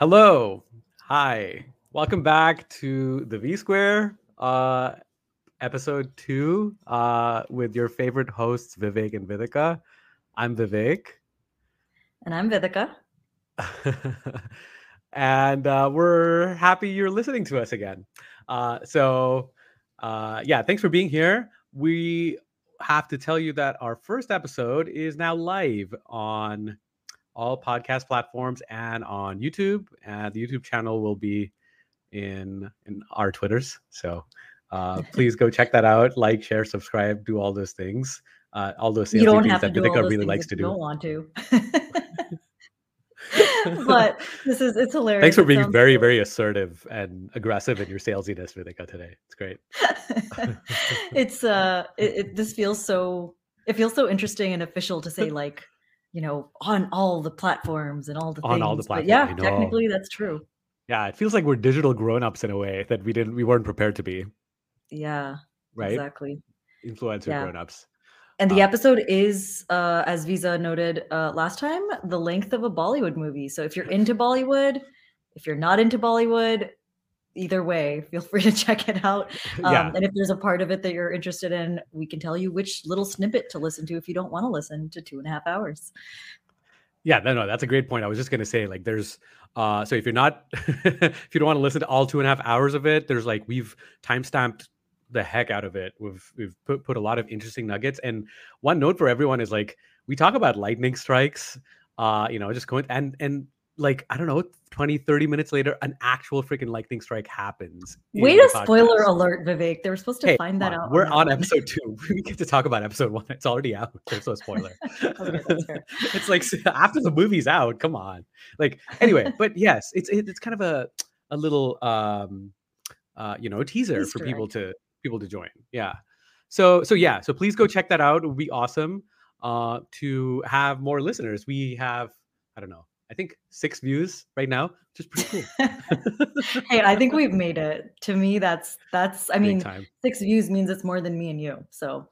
Hello. Hi. Welcome back to the V Square, uh, episode two, uh, with your favorite hosts, Vivek and Vidhika. I'm Vivek. And I'm Vidhika. and uh, we're happy you're listening to us again. Uh, so, uh, yeah, thanks for being here. We have to tell you that our first episode is now live on all podcast platforms and on YouTube. And the YouTube channel will be in in our Twitters. So uh, please go check that out. Like, share, subscribe, do all those things. Uh, all those you don't have things that Vidhika really likes to do. Don't want to. but this is it's hilarious. Thanks for being very, cool. very assertive and aggressive in your salesiness, Vidhika, today. It's great. it's uh it, it, this feels so it feels so interesting and official to say like, you know, on all the platforms and all the on things. all the platforms. But yeah, technically that's true. Yeah, it feels like we're digital grown-ups in a way that we didn't we weren't prepared to be. Yeah. Right? Exactly. Influencer yeah. grown-ups. And the uh, episode is, uh, as Visa noted uh, last time, the length of a Bollywood movie. So if you're into Bollywood, if you're not into Bollywood, either way, feel free to check it out. Um, yeah. And if there's a part of it that you're interested in, we can tell you which little snippet to listen to if you don't want to listen to two and a half hours. Yeah, no, no, that's a great point. I was just gonna say, like, there's uh so if you're not if you don't want to listen to all two and a half hours of it, there's like we've time stamped the heck out of it. We've we've put put a lot of interesting nuggets. And one note for everyone is like we talk about lightning strikes, uh, you know, just going and and like I don't know, 20, 30 minutes later, an actual freaking lightning strike happens. Wait a spoiler alert, Vivek. They were supposed to hey, find that on. out. We're on, on episode two. We get to talk about episode one. It's already out. There's no spoiler. okay, it's like after the movie's out. Come on. Like anyway, but yes, it's it's kind of a a little um uh you know teaser Easter for people egg. to people to join. Yeah. So so yeah, so please go check that out. It would be awesome uh to have more listeners. We have I don't know. I think six views right now, which is pretty cool. hey, I think we've made it. To me, that's that's. I mean, six views means it's more than me and you. So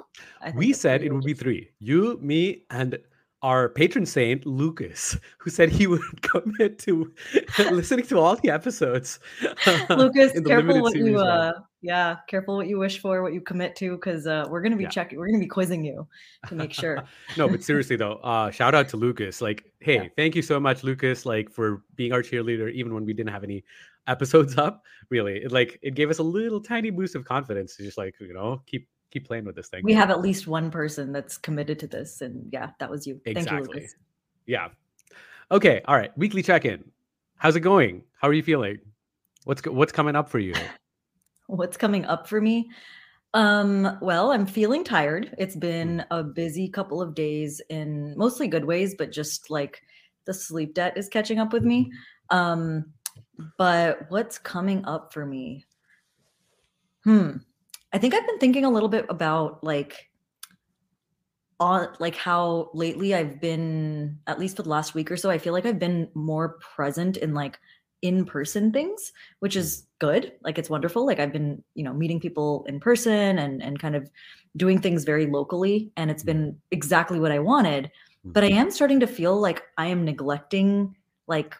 we said it would be three. You, me, and our patron saint Lucas, who said he would commit to listening to all the episodes. Lucas, careful what you uh, yeah, careful what you wish for, what you commit to, because uh, we're gonna be yeah. checking, we're gonna be quizzing you to make sure. no, but seriously though, uh, shout out to Lucas. Like, hey, yeah. thank you so much, Lucas, like for being our cheerleader, even when we didn't have any episodes up. Really, it like it gave us a little tiny boost of confidence to just like you know keep keep playing with this thing. We have at least one person that's committed to this, and yeah, that was you. Exactly. You, yeah. Okay. All right. Weekly check in. How's it going? How are you feeling? What's what's coming up for you? what's coming up for me? Um, well, I'm feeling tired. It's been mm. a busy couple of days in mostly good ways, but just like the sleep debt is catching up with me. Mm-hmm. Um, but what's coming up for me? Hmm. I think I've been thinking a little bit about like on like how lately I've been at least for the last week or so I feel like I've been more present in like in-person things which is good like it's wonderful like I've been you know meeting people in person and and kind of doing things very locally and it's mm-hmm. been exactly what I wanted mm. but I am starting to feel like I am neglecting like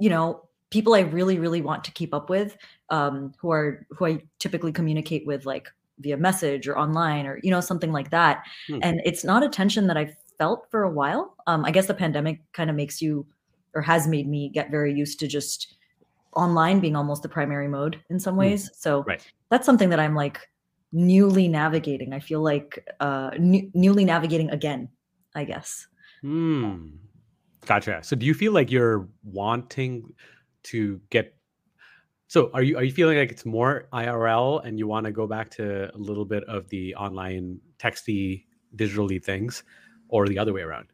you know people I really, really want to keep up with, um, who are who I typically communicate with like via message or online or you know something like that. Hmm. And it's not a tension that I've felt for a while. Um, I guess the pandemic kind of makes you or has made me get very used to just online being almost the primary mode in some hmm. ways. So right. that's something that I'm like newly navigating. I feel like uh, new, newly navigating again, I guess. Hmm. Gotcha. So do you feel like you're wanting to get so are you are you feeling like it's more IRL and you want to go back to a little bit of the online texty digitally things or the other way around?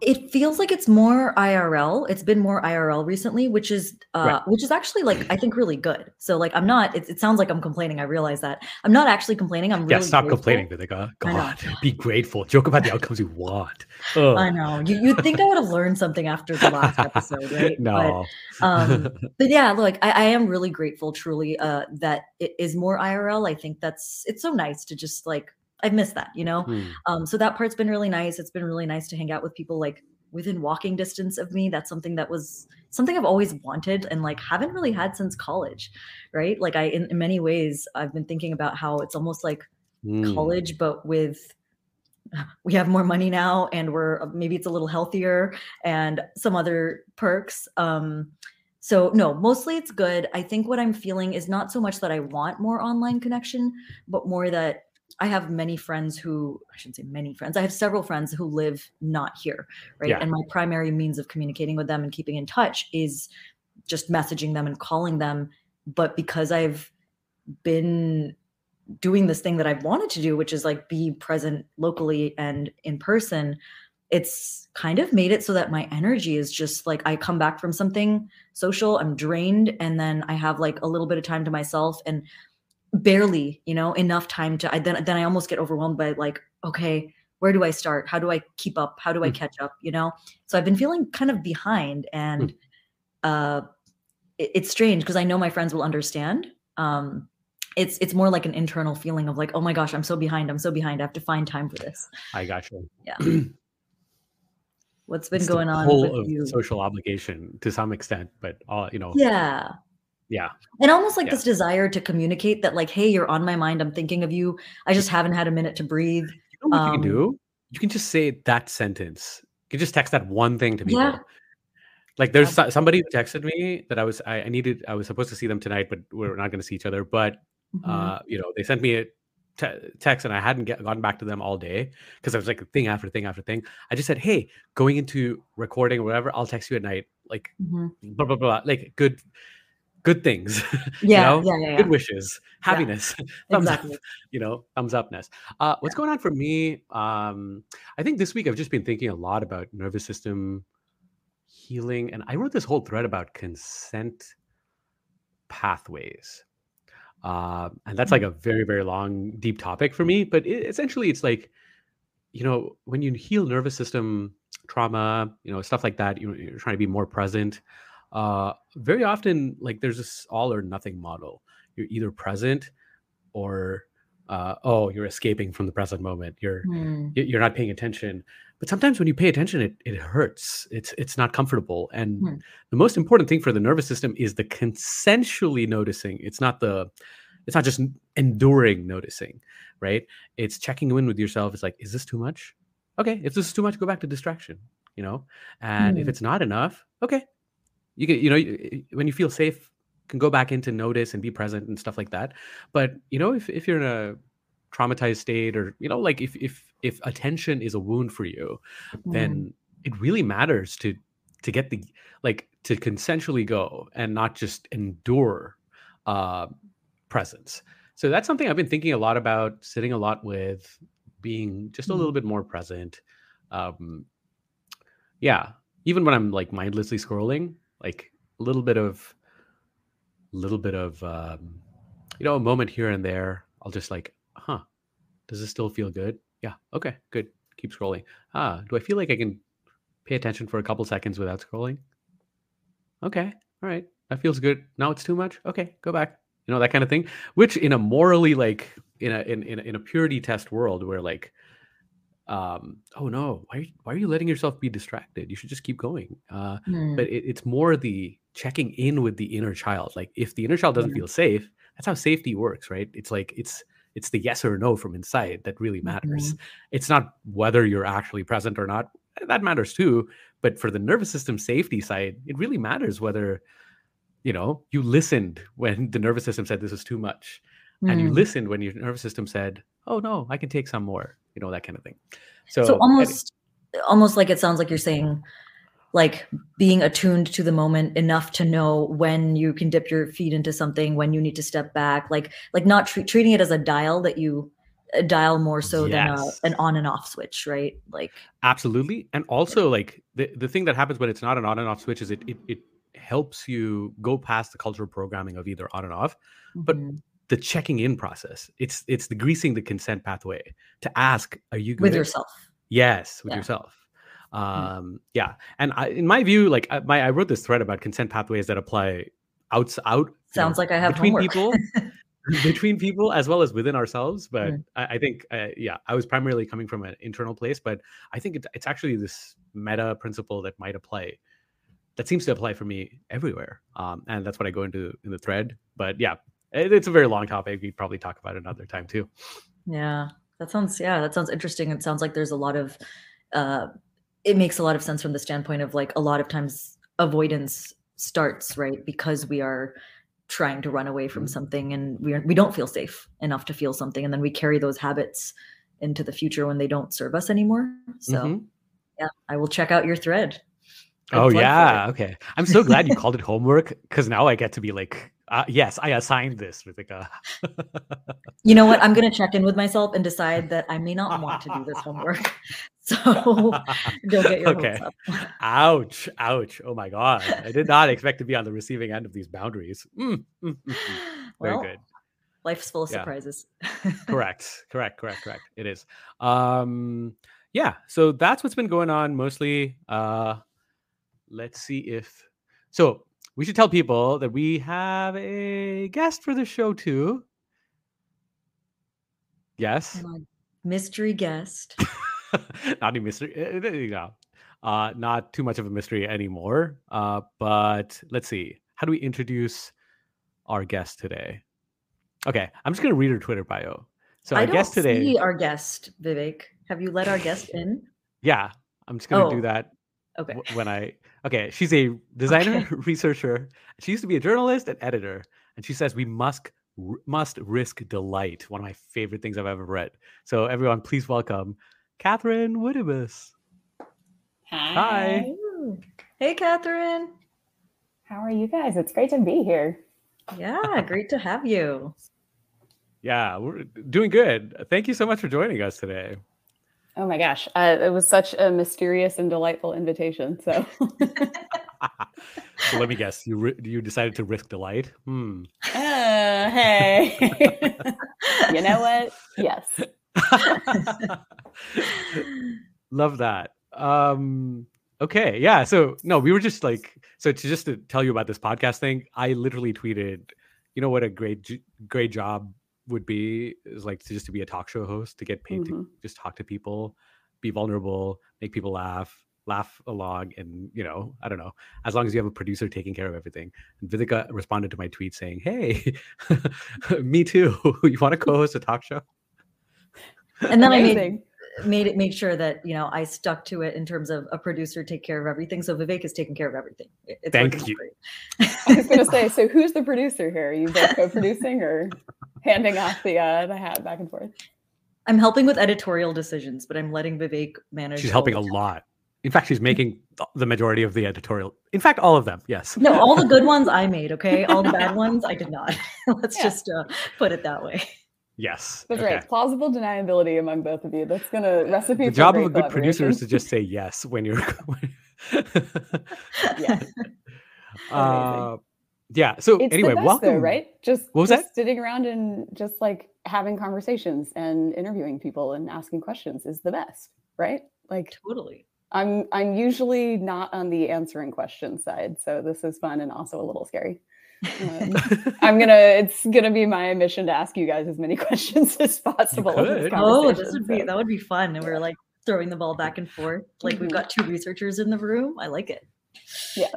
It feels like it's more IRL. It's been more IRL recently, which is uh right. which is actually like I think really good. So like I'm not it, it sounds like I'm complaining. I realize that. I'm not actually complaining. I'm really Yeah, stop grateful. complaining, Vidhika. God, be grateful. Joke about the outcomes you want. Ugh. I know. You you'd think I would have learned something after the last episode, right? no. But, um but yeah, look, I, I am really grateful truly uh that it is more IRL. I think that's it's so nice to just like I've missed that, you know? Hmm. Um, so that part's been really nice. It's been really nice to hang out with people like within walking distance of me. That's something that was something I've always wanted and like haven't really had since college, right? Like I in, in many ways I've been thinking about how it's almost like Mm. college but with we have more money now and we're maybe it's a little healthier and some other perks um so no mostly it's good i think what i'm feeling is not so much that i want more online connection but more that i have many friends who i shouldn't say many friends i have several friends who live not here right? Yeah. and my primary means of communicating with them and keeping in touch is just messaging them and calling them. But because i've been doing this thing that I've wanted to do, which is like be present locally and in person, it's kind of made it so that my energy is just like I come back from something social, I'm drained, and then I have like a little bit of time to myself. And barely, you know, enough time to I then then I almost get overwhelmed by like, okay, where do I start? How do I keep up? How do I Mm. catch up? You know? So I've been feeling kind of behind and uh it- it's strange because I know my friends will understand. Um it's it's more like an internal feeling of like, oh my gosh, I'm so behind. I'm so behind. I have to find time for this. I got you. Yeah. What's been It's going on with of you? social obligation to some extent, but all you know, Yeah. Yeah, And almost like Yeah. this desire to communicate that, like, hey, you're on my mind. I'm thinking of you. I just haven't had a minute to breathe. You know what you Um, can do? You can just say that sentence. You can just text that one thing to people. Yeah. Like there's so- somebody who texted me that I was I, I needed I was supposed to see them tonight, but we're not going to see each other. But Mhm. uh, you know, they sent me a te- text and I hadn't get, gotten back to them all day because I was like thing after thing after thing. I just said, hey, going into recording or whatever, I'll text you at night. Like Mhm. blah blah blah. Like good good things. Yeah, you know? yeah, yeah, Good wishes, happiness, thumbs Exactly. up, you know, thumbs upness. Uh, what's going on for me? Um, I think this week I've just been thinking a lot about nervous system healing, and I wrote this whole thread about consent pathways. Uh, and that's like Mm. a very, very long, deep topic for me. But it, essentially, it's like, you know, when you heal nervous system trauma, you know, stuff like that, you, you're trying to be more present. Uh, very often, like there's this all or nothing model. You're either present or, uh, oh, you're escaping from the present moment. You're y- you're not paying attention. But sometimes when you pay attention, it it hurts. It's it's not comfortable. And Hmm. the most important thing for the nervous system is the consensually noticing. It's not the it's not just enduring noticing, right? It's checking in with yourself. It's like, is this too much? Okay, if this is too much, go back to distraction, you know? And if Hmm. it's not enough, okay. You can, you know, when you feel safe, can go back into notice and be present and stuff like that. But you know, if if you're in a traumatized state or you know, like if if if attention is a wound for you, Hmm. then it really matters to to get the like to consensually go and not just endure uh presence so that's something i've been thinking a lot about sitting a lot with being just a little bit more present um yeah even when i'm like mindlessly scrolling like a little bit of little bit of um you know a moment here and there i'll just like huh does this still feel good? Yeah okay good keep scrolling. Ah do i feel like i can pay attention for a couple seconds without scrolling? Okay all right that feels good. Now it's too much? Okay go back you know that kind of thing which in a morally like in a in, in, a- in a purity test world where like um oh no why are you, why are you letting yourself be distracted you should just keep going uh Hmm. but it, it's more the checking in with the inner child like if the inner child doesn't Yeah. feel safe that's how safety works right it's like it's it's the yes or no from inside that really matters Mhm. it's not whether you're actually present or not that matters too but for the nervous system safety side it really matters whether you know you listened when the nervous system said this is too much and you Hmm. listened when your nervous system said oh no i can take some more you know that kind of thing. So, So almost almost like it sounds like you're saying like being attuned to the moment enough to know when you can dip your feet into something when you need to step back like like not tre- treating it as a dial that you dial more so than a, an on and off switch right? Like absolutely and also like the, the thing that happens when it's not an on and off switch is it, it it helps you go past the cultural programming of either on and off But mhm, the checking in process it's it's the greasing the consent pathway to ask are you good with yourself Yes, with Yeah. yourself. Um, yeah, and I, in my view, like I, my, I wrote this thread about consent pathways that apply outs out you know, sounds like i have between homework people. between people as well as within ourselves. But Mm. I, I think, uh, yeah, I was primarily coming from an internal place, but I think it's, it's actually this meta principle that might apply. That seems to apply for me everywhere, um, and that's what I go into in the thread. But yeah, it, it's a very long topic. We probably talk about it another time too. Yeah, that sounds yeah, that sounds interesting. It sounds like there's a lot of uh it makes a lot of sense from the standpoint of like a lot of times avoidance starts, right? Because we are trying to run away from Mhm. something and we are, we don't feel safe enough to feel something and then we carry those habits into the future when they don't serve us anymore. So, Mhm. yeah, I will check out your thread. Good Oh plug for it. yeah, okay. I'm so glad you called it homework because now I get to be like, uh, yes, I assigned this, Vidhika. You know what? I'm going to check in with myself and decide that I may not want to do this homework. So don't get your okay. up. Ouch! Ouch! Oh my god! I did not expect to be on the receiving end of these boundaries. Mm, mm, mm, mm. Very well, good. life's full of Yeah. surprises. Correct. Correct. Correct. Correct. It is. Um. Yeah. So that's what's been going on mostly. Uh. Let's see if. So we should tell people that we have a guest for the show too. Yes. Mystery guest. not a mystery. uh, You know, uh, not too much of a mystery anymore. Uh, but let's see. How do we introduce our guest today? Okay, I'm just gonna read her Twitter bio. So I our guest today, see our guest, Vivek. Have you let our guest in? yeah, I'm just gonna do Oh, that Okay. w- when I. Okay, she's a designer, Okay. researcher. She used to be a journalist and editor, and she says we must must risk delight. One of my favorite things I've ever read. So everyone, please welcome Catherine Woodiwiss. Hi. Ooh. Hey, Catherine. How are you guys? It's great to be here. Yeah, great to have you. Yeah, we're doing good. Thank you so much for joining us today. Oh my gosh, uh, it was such a mysterious and delightful invitation. So, So let me guess, you ri- you decided to risk delight. Hmm. uh, hey, you know what? Yes. Love that. Um okay, yeah. So no, we were just like so to just to tell you about this podcast thing, I literally tweeted, you know what a great great job would be is like to just to be a talk show host to get paid to Mhm. just talk to people, be vulnerable, make people laugh, laugh along and you know, I don't know, as long as you have a producer taking care of everything. And Vidhika responded to my tweet saying, "Hey, me too. you want to co-host a talk show?" And then I made made it make sure that you know I stuck to it in terms of a producer take care of everything. So Vivek is taking care of everything. It's Thank you. I was going to say, so who's the producer here? Are you both co-producing or handing off the uh, the hat back and forth? I'm helping with editorial decisions, but I'm letting Vivek manage. She's helping a lot. In fact, she's making the majority of the editorial. In fact, all of them. Yes. No, all the good ones I made. Okay, all the bad ones I did not. Let's Yeah. just uh, put it that way. Yes. That's okay. right. Plausible deniability among both of you. That's going to recipe. The for job of a good producer is to just say yes when you're. Yeah. uh, yeah. So It's anyway, the best welcome. though, right? Just What was just that? sitting around and just like having conversations and interviewing people and asking questions is the best, right? Like Totally. I'm I'm usually not on the answering questions side, so this is fun and also a little scary. Um, I'm gonna it's gonna be my mission to ask you guys as many questions as possible. this. Oh, this would be so- that would be fun. And we're like throwing the ball back and forth. Like we've Mhm. got two researchers in the room. I like it.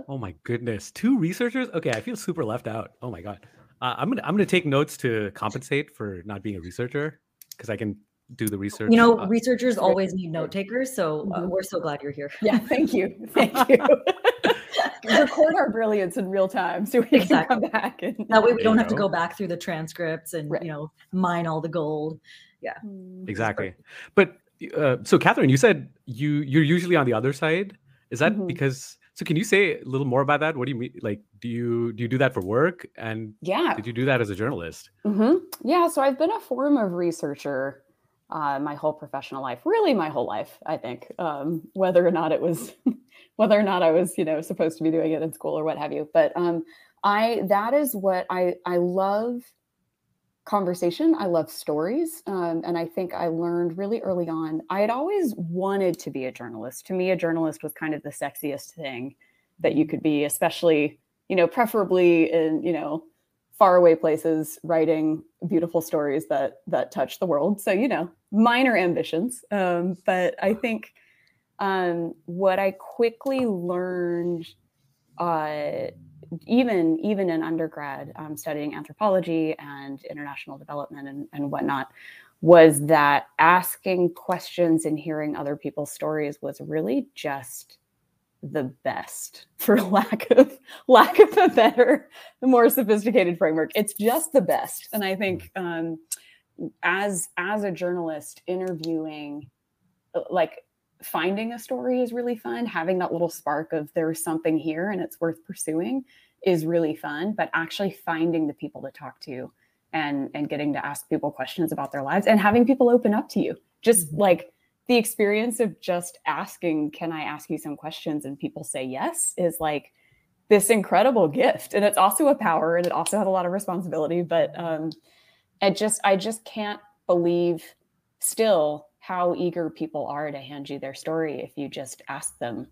Oh my goodness, two researchers. Okay, I feel super left out. Oh my god. Uh, I'm gonna I'm gonna take notes to compensate for not being a researcher because I can do the research. You know, uh, researchers always need note takers. So uh, Mhm. we're so glad you're here. Yeah, thank you. Thank you. Record our brilliance in real time so we can come back and That way we don't you have to go. go back through the transcripts and Right. you know mine all the gold. Yeah, exactly. But uh, so, Catherine, you said you you're usually on the other side. Is that Mhm. because? So, can you say a little more about that? What do you mean? Like, do you do you do that for work? And Yeah. did you do that as a journalist? hmm Yeah, so I've been a form of researcher uh, my whole professional life, really my whole life, I think. Um, whether or not it was, whether or not I was, you know, supposed to be doing it in school or what have you. But um, I that is what I I love conversation. I love stories, um, and I think I learned really early on. I had always wanted to be a journalist. To me, a journalist was kind of the sexiest thing that you could be, especially you know, preferably in you know faraway places writing beautiful stories that that touch the world so you know minor ambitions um, but i think um, what i quickly learned uh, even even in undergrad um, studying anthropology and international development and, and whatnot was that asking questions and hearing other people's stories was really just the best for lack of lack of a better more sophisticated framework. It's just the best. And i think um, as as a journalist interviewing uh, like finding a story is really fun. Having that little spark of there's something here and it's worth pursuing is really fun but actually finding the people to talk to and and getting to ask people questions about their lives and having people open up to you. Just mm-hmm. like the experience of just asking can i ask you some questions? and people say yes is like this incredible gift. And it's also a power and it also has a lot of responsibility but um it just i just can't believe still how eager people are to hand you their story if you just ask them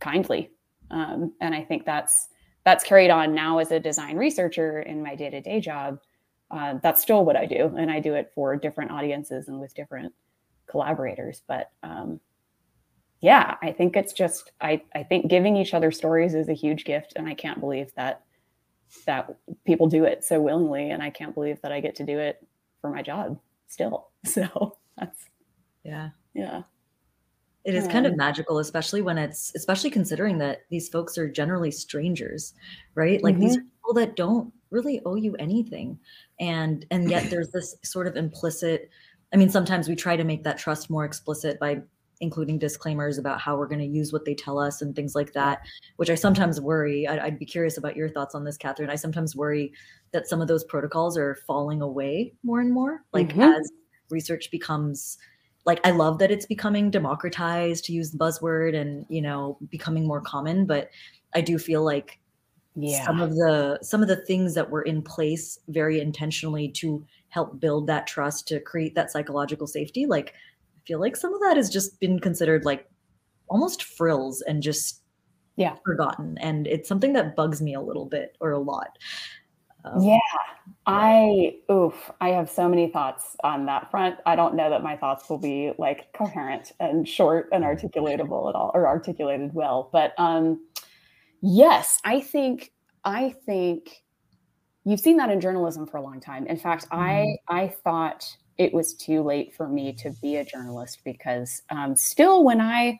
kindly. Um, and i think that's that's carried on now as a design researcher in my day-to-day job uh, that's still what I do, and I do it for different audiences and with different collaborators. But um, yeah, I think it's just I I think giving each other stories is a huge gift, and I can't believe that that people do it so willingly, and I can't believe that I get to do it for my job still. So that's yeah yeah. It is kind of magical, especially when it's especially considering that these folks are generally strangers, right? Like mm-hmm. these are people that don't really owe you anything and and yet there's this sort of implicit i mean sometimes we try to make that trust more explicit by including disclaimers about how we're going to use what they tell us and things like that which i sometimes worry I'd, I'd, be curious about your thoughts on this catherine i sometimes worry that some of those protocols are falling away more and more like mm-hmm. as research becomes like i love that it's becoming democratized to use the buzzword and you know becoming more common but i do feel like yeah. some of the some of the things that were in place very intentionally to help build that trust to create that psychological safety like i feel like some of that has just been considered like almost frills and just yeah forgotten and it's something that bugs me a little bit or a lot um, yeah i oof i have so many thoughts on that front i don't know that my thoughts will be like coherent and short and articulatable at all or articulated well but um Yes, I think I think you've seen that in journalism for a long time. In fact, mm-hmm. I I thought it was too late for me to be a journalist because um, still when I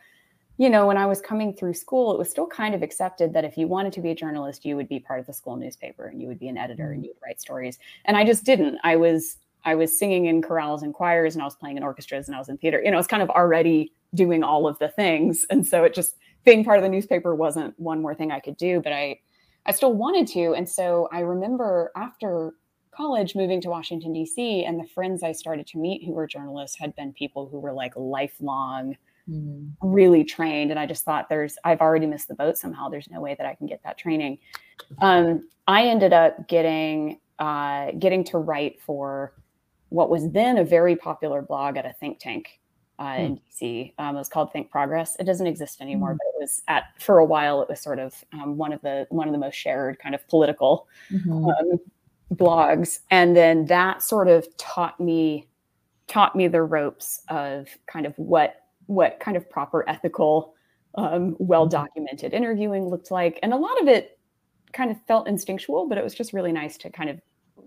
you know when I was coming through school, it was still kind of accepted that if you wanted to be a journalist, you would be part of the school newspaper and you would be an editor and mm-hmm. you would write stories. And I just didn't. I was I was singing in chorales and choirs and I was playing in orchestras and I was in theater. You know, it's kind of already doing all of the things. And so it just being part of the newspaper wasn't one more thing I could do, but I I still wanted to. And so I remember after college moving to Washington D.C. and the friends I started to meet who were journalists had been people who were like lifelong mm. really trained and I just thought there's I've already missed the boat somehow there's no way that I can get that training. Um, I ended up getting uh, getting to write for what was then a very popular blog at a think tank uh, hmm. in DC. Um, it was called Think Progress. It doesn't exist anymore, mm-hmm. but it was at for a while. It was sort of um, one of the one of the most shared kind of political mm-hmm. um, blogs, and then that sort of taught me taught me the ropes of kind of what what kind of proper ethical, um, well documented interviewing looked like, and a lot of it kind of felt instinctual, but it was just really nice to kind of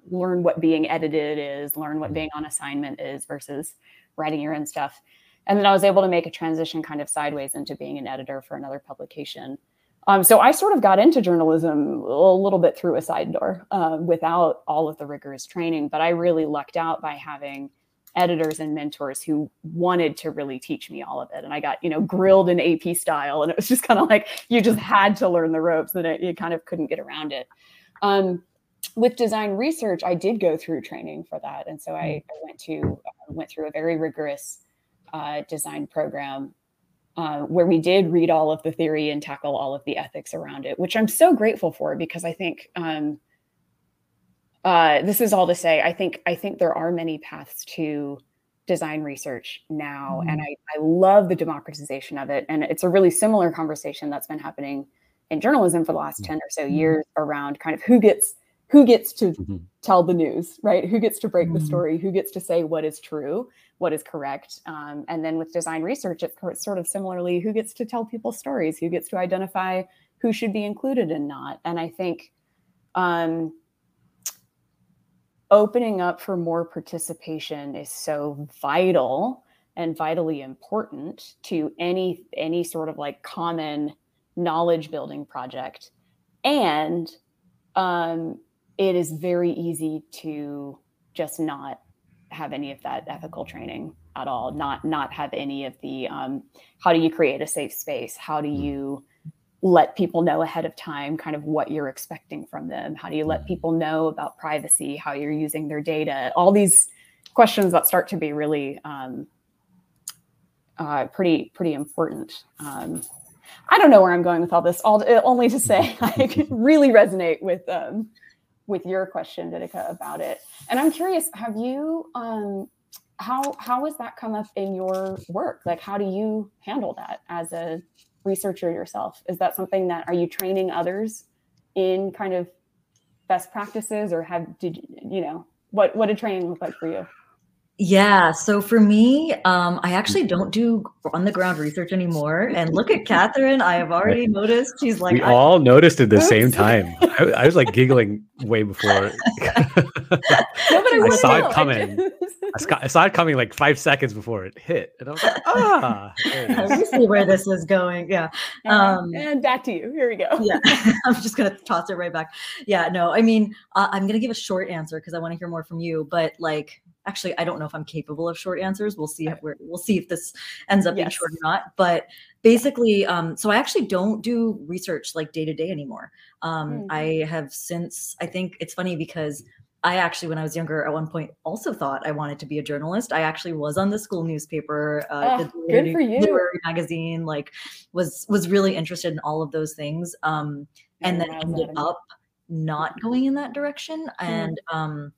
learn what being edited is, learn what hmm. being on assignment is versus writing your own stuff and then I was able to make a transition kind of sideways into being an editor for another publication. Um, so I sort of got into journalism a little bit through a side door uh, without all of the rigorous training, but I really lucked out by having editors and mentors who wanted to really teach me all of it. And I got, you know, grilled in AP style. And it was just kind of like you just had to learn the ropes and it, you kind of couldn't get around it. Um, with design research, I did go through training for that. And so I, I went to uh, went through a very rigorous uh, design program uh, where we did read all of the theory and tackle all of the ethics around it, which I'm so grateful for because I think um, uh, this is all to say I think I think there are many paths to design research now, mm-hmm. and I, I love the democratization of it. And it's a really similar conversation that's been happening in journalism for the last mm-hmm. 10 or so years around kind of who gets who gets to mm-hmm. tell the news, right? Who gets to break mm-hmm. the story? Who gets to say what is true, what is correct? Um, and then with design research, it's sort of similarly who gets to tell people stories, who gets to identify who should be included and not. And I think um, opening up for more participation is so vital and vitally important to any any sort of like common knowledge building project and um, it is very easy to just not have any of that ethical training at all not not have any of the um, how do you create a safe space how do mm. you let people know ahead of time kind of what you're expecting from them how do you let mm. people know about privacy how you're using their data all these questions that start to be really um, uh, pretty pretty important um, i don't know where i'm going with all this all only to say i really resonate with um, with your question, Vidhika, about it. And I'm curious, have you um how how has that come up in your work? Like how do you handle that as a researcher yourself? Is that something that are you training others in kind of best practices or have did you know what what did training look like for you? Yeah. So for me, um, I actually don't do on the ground research anymore. And look at Catherine. I have already noticed. She's like, we all noticed at the same time. I, I, was like giggling way before. no, I, I saw it coming. I saw, I saw, it coming like five seconds before it hit. And I was like, ah. We see where this is going. Yeah. Um, and back to you. Here we go. Yeah. I'm just going to toss it right back. Yeah. No, I mean, uh, I'm going to give a short answer because I want to hear more from you. But like, actually i don't know if i'm capable of short answers we'll see if we're we'll see if this ends up yes. being short or not but basically um, so i actually don't do research like day to day anymore um, mm-hmm. i have since i think it's funny because I actually, when I was younger, at one point also thought I wanted to be a journalist. I actually was on the school newspaper, uh, oh, the good for you. magazine. Like, was was really interested in all of those things, um, and then ended up not going in that direction. Mm. And um,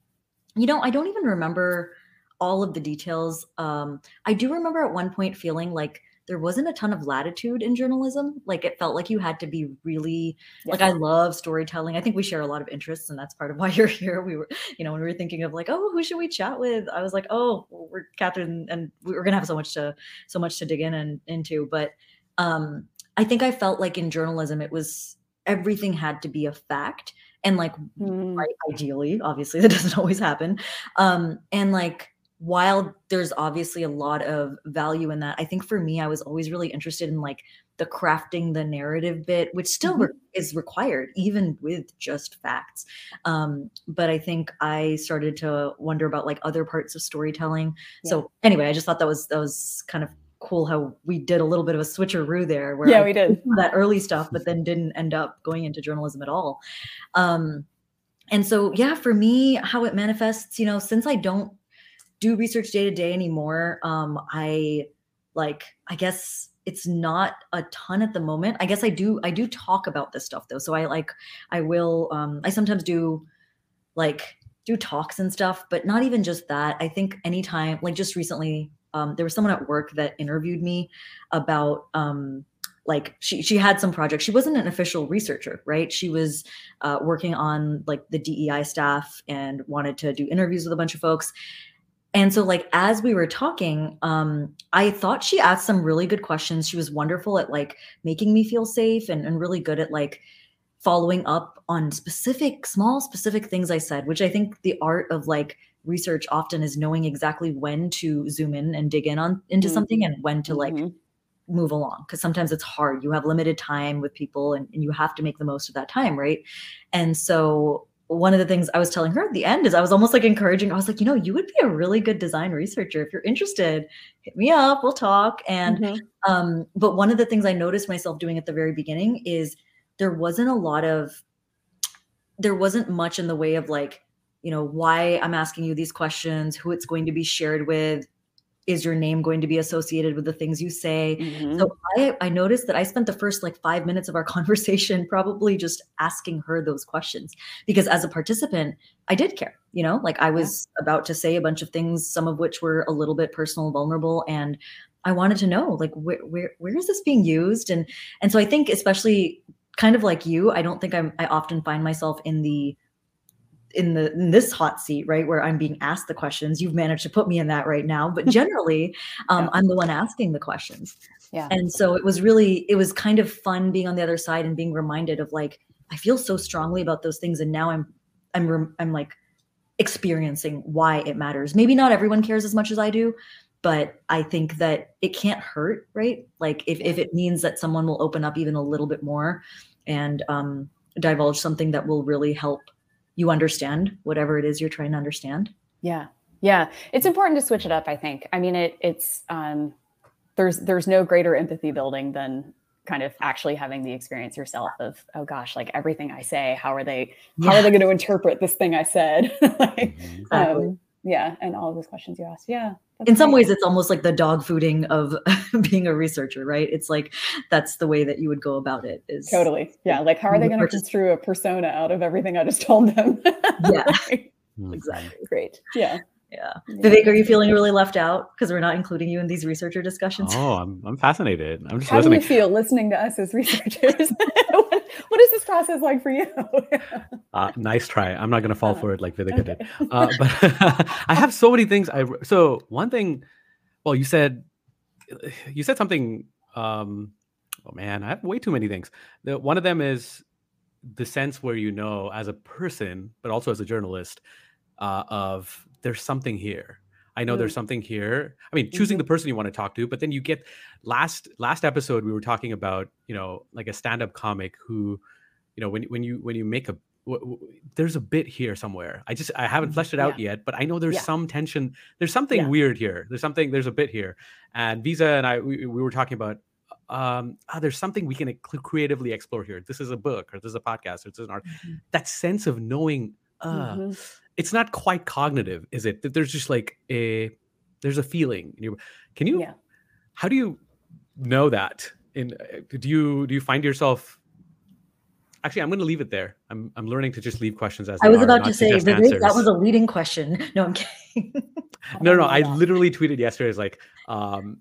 you know, I don't even remember all of the details. Um, I do remember at one point feeling like there wasn't a ton of latitude in journalism. Like it felt like you had to be really yes. like I love storytelling. I think we share a lot of interests, and that's part of why you're here. We were, you know, when we were thinking of like, oh, who should we chat with? I was like, oh, we're Catherine, and we're gonna have so much to so much to dig in and into. But um, I think I felt like in journalism, it was everything had to be a fact and like mm. ideally obviously that doesn't always happen um and like while there's obviously a lot of value in that i think for me i was always really interested in like the crafting the narrative bit which still mm-hmm. re- is required even with just facts um, but i think i started to wonder about like other parts of storytelling yeah. so anyway i just thought that was that was kind of cool how we did a little bit of a switcheroo there where yeah I we did that early stuff but then didn't end up going into journalism at all um and so yeah for me how it manifests you know since i don't do research day to day anymore um i like i guess it's not a ton at the moment i guess i do i do talk about this stuff though so i like i will um i sometimes do like do talks and stuff but not even just that i think anytime like just recently um, there was someone at work that interviewed me about um, like she she had some projects. She wasn't an official researcher, right? She was uh, working on like the DEI staff and wanted to do interviews with a bunch of folks. And so, like as we were talking, um, I thought she asked some really good questions. She was wonderful at like making me feel safe and, and really good at like following up on specific, small, specific things I said, which I think the art of like research often is knowing exactly when to zoom in and dig in on into mm-hmm. something and when to like mm-hmm. move along because sometimes it's hard you have limited time with people and, and you have to make the most of that time right and so one of the things I was telling her at the end is I was almost like encouraging. I was like, you know, you would be a really good design researcher if you're interested. Hit me up, we'll talk. And mm-hmm. um, but one of the things I noticed myself doing at the very beginning is there wasn't a lot of there wasn't much in the way of like you know why i'm asking you these questions who it's going to be shared with is your name going to be associated with the things you say mm-hmm. so I, I noticed that i spent the first like five minutes of our conversation probably just asking her those questions because as a participant i did care you know like i was yeah. about to say a bunch of things some of which were a little bit personal vulnerable and i wanted to know like where, where where is this being used and and so i think especially kind of like you i don't think i'm i often find myself in the in the in this hot seat, right, where I'm being asked the questions. You've managed to put me in that right now, but generally, um, yeah. I'm the one asking the questions. Yeah. And so it was really it was kind of fun being on the other side and being reminded of like I feel so strongly about those things, and now I'm I'm I'm like experiencing why it matters. Maybe not everyone cares as much as I do, but I think that it can't hurt, right? Like if if it means that someone will open up even a little bit more and um, divulge something that will really help you understand whatever it is you're trying to understand. Yeah. Yeah. It's important to switch it up, I think. I mean it it's um there's there's no greater empathy building than kind of actually having the experience yourself of oh gosh like everything i say how are they how yeah. are they going to interpret this thing i said like, exactly. um, yeah and all of those questions you asked yeah in some ways it's almost like the dog fooding of being a researcher right it's like that's the way that you would go about it is totally yeah like how are they going to construe a persona out of everything i just told them yeah hmm. exactly great yeah yeah. Vivek, are you feeling really left out because we're not including you in these researcher discussions? Oh, I'm, I'm fascinated. I'm just How listening. do you feel listening to us as researchers? what, is this process like for you? uh, nice try. I'm not going to fall uh, for it like Vivek okay. did. Uh, but I have so many things. I so one thing. Well, you said you said something. Um, oh man, I have way too many things. The, one of them is the sense where you know, as a person, but also as a journalist, uh, of there's something here. I know mm. there's something here. I mean, choosing mm-hmm. the person you want to talk to, but then you get last last episode we were talking about, you know, like a stand-up comic who, you know, when when you when you make a there's a bit here somewhere. I just I haven't mm-hmm. fleshed it out yeah. yet, but I know there's yeah. some tension. There's something yeah. weird here. There's something. There's a bit here. And Visa and I we, we were talking about um ah, there's something we can creatively explore here. This is a book or this is a podcast or this is an art. Mm-hmm. That sense of knowing. Uh, mm-hmm it's not quite cognitive, is it? That there's just like a there's a feeling. Can you? Yeah. How do you know that? In uh, do you do you find yourself? Actually, I'm going to leave it there. I'm I'm learning to just leave questions as I was are, about to say that was a leading question. No, I'm kidding. no, no, I literally tweeted yesterday. It's like, um,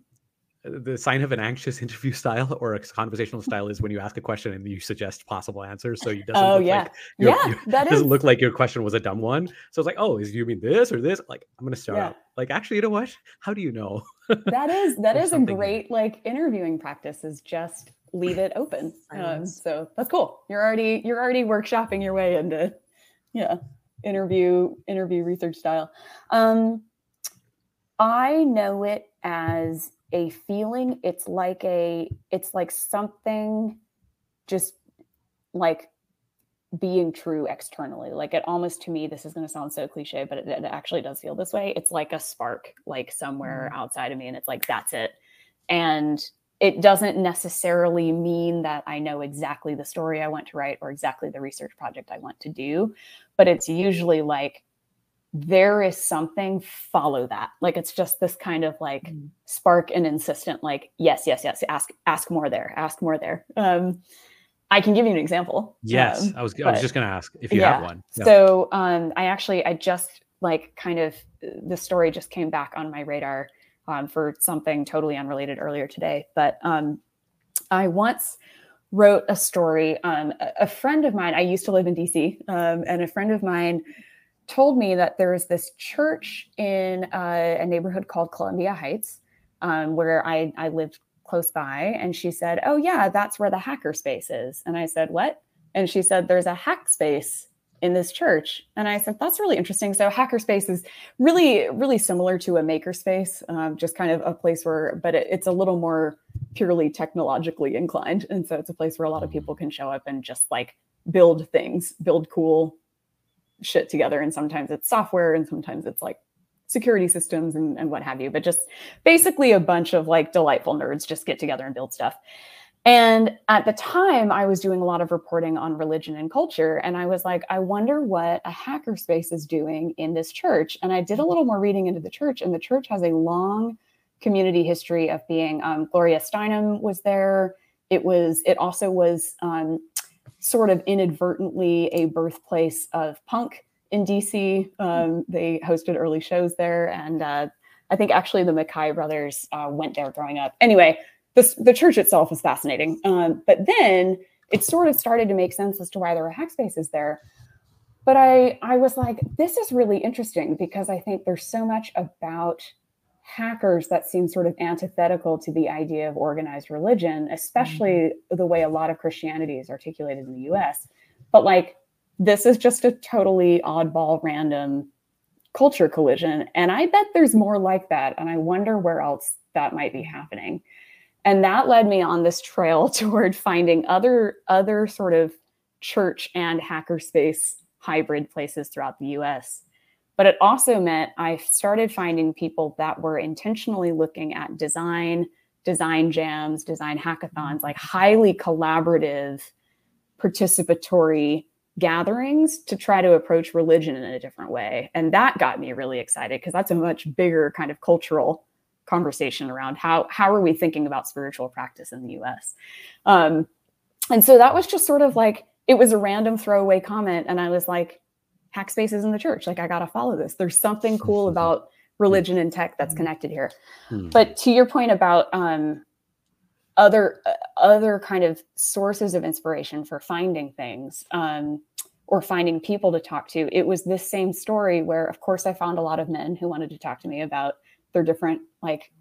the sign of an anxious interview style or a conversational style is when you ask a question and you suggest possible answers. So you doesn't oh, look yeah. like yeah, that doesn't is... look like your question was a dumb one. So it's like, oh, is you mean this or this? Like, I'm gonna start yeah. out. Like, actually, you know what? How do you know? that is that is a great like interviewing practice. Is just leave it open. Um, so that's cool. You're already you're already workshopping your way into yeah interview interview research style. Um, I know it as a feeling. It's like a it's like something just like being true externally. Like it almost to me this is going to sound so cliche but it, it, actually does feel this way. It's like a spark like somewhere mm. outside of me and it's like that's it. And it doesn't necessarily mean that i know exactly the story i want to write or exactly the research project i want to do but it's usually like there is something follow that like it's just this kind of like mm. spark and insistent like yes yes yes ask ask more there ask more there um i can give you an example yes um, i was i was just going to ask if you yeah. have one yeah. so um i actually i just like kind of the story just came back on my radar um, for something totally unrelated earlier today but um i once wrote a story um a, a friend of mine i used to live in dc um, and a friend of mine told me that there is this church in uh, a neighborhood called Columbia Heights, um, where I, I lived close by. And she said, Oh, yeah, that's where the hacker space is. And I said, What? And she said, There's a hack space in this church. And I said, That's really interesting. So, hackerspace is really, really similar to a makerspace, um, just kind of a place where, but it, it's a little more purely technologically inclined. And so, it's a place where a lot of people can show up and just like build things, build cool shit together. And sometimes it's software and sometimes it's like security systems and, and what have you. But just basically a bunch of like delightful nerds just get together and build stuff. And at the time, I was doing a lot of reporting on religion and culture. And I was like, I wonder what a hackerspace is doing in this church. And I did a little more reading into the church, and the church has a long community history of being um, Gloria Steinem was there. It was, it also was um, sort of inadvertently a birthplace of punk in DC. Um, they hosted early shows there, and uh, I think actually the MacKaye brothers uh, went there growing up. Anyway, this, the church itself was fascinating, um, but then it sort of started to make sense as to why there were hack spaces there. but I I was like, this is really interesting because I think there's so much about hackers that seem sort of antithetical to the idea of organized religion, especially mm-hmm. the way a lot of Christianity is articulated in the US. But like, this is just a totally oddball, random culture collision. And I bet there's more like that. And I wonder where else that might be happening. And that led me on this trail toward finding other other sort of church and hackerspace hybrid places throughout the US. But it also meant I started finding people that were intentionally looking at design, design jams, design hackathons, like highly collaborative, participatory gatherings to try to approach religion in a different way. And that got me really excited because that's a much bigger kind of cultural conversation around how how are we thinking about spiritual practice in the US. Um, and so that was just sort of like it was a random throwaway comment, and I was like, hack spaces in the church. Like I got to follow this. There's something cool about religion and tech that's connected here. Hmm. But to your point about um, other uh, other kind of sources of inspiration for finding things um, or finding people to talk to, it was this same story where, of course, I found a lot of men who wanted to talk to me about their different like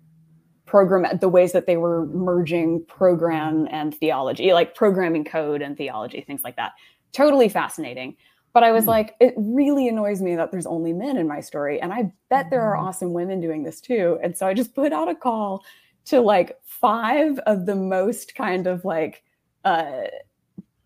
program the ways that they were merging program and theology like programming code and theology things like that totally fascinating but I was mm. like, it really annoys me that there's only men in my story. And I bet there are mm-hmm. awesome women doing this too. And so I just put out a call to like five of the most kind of like, uh,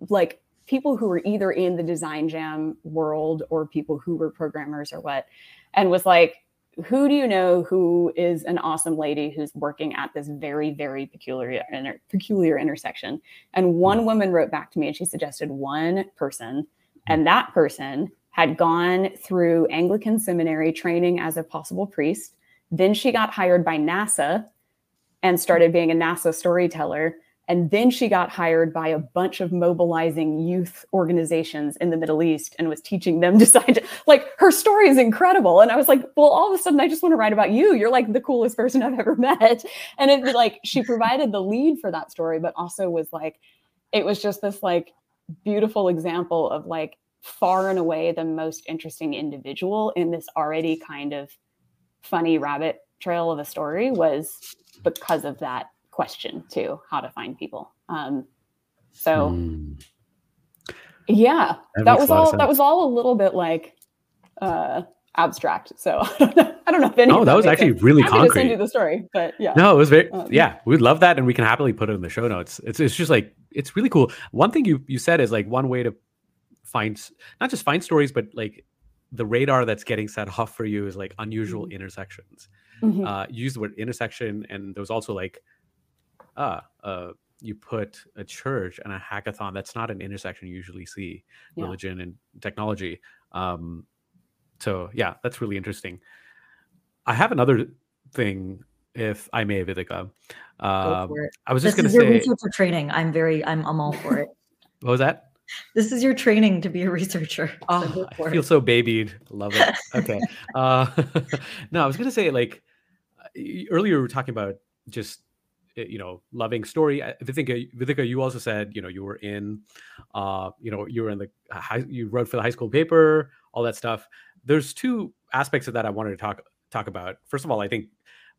like people who were either in the design jam world or people who were programmers or what, and was like, who do you know who is an awesome lady who's working at this very very peculiar inter- peculiar intersection and one mm. woman wrote back to me and she suggested one person Mm-hmm. and that person had gone through Anglican seminary training as a possible priest. Then she got hired by NASA and started being a NASA storyteller. And then she got hired by a bunch of mobilizing youth organizations in the Middle East and was teaching them to design. Like her story is incredible. And I was like, well, all of a sudden I just want to write about you. You're like the coolest person I've ever met. And it like she provided the lead for that story, but also was like, it was just this like beautiful example of like far and away the most interesting individual in this already kind of funny rabbit trail of a story was because of that question too how to find people um so mm. yeah that, that was all that was all a little bit like uh abstract so i don't know, I don't know if any oh that, was actually sense. really concrete to send you the story but yeah no it was very um, yeah we'd love that and we can happily put it in the show notes it's, it's just like it's really cool one thing you you said is like one way to find not just find stories, but like the radar that's getting set off for you is like unusual mm-hmm. intersections. Mm-hmm. Uh, use the word intersection, and there was also like, uh, uh, you put a church and a hackathon. That's not an intersection you usually see, yeah. religion and technology. Um, so yeah, that's really interesting. I have another thing, if I may, Vidhika. Uh, I was just going to say, researcher training. I'm very, I'm, I'm all for it. what was that? This is your training to be a researcher. Oh, I feel so babied. Love it. Okay. uh, no, I was gonna say like earlier we were talking about just eh, you know loving story. Vidhika, Vidhika, you also said you know you were in, uh, you know you were in the high, you wrote for the high school paper, all that stuff. There's two aspects of that I wanted to talk talk about. First of all, I think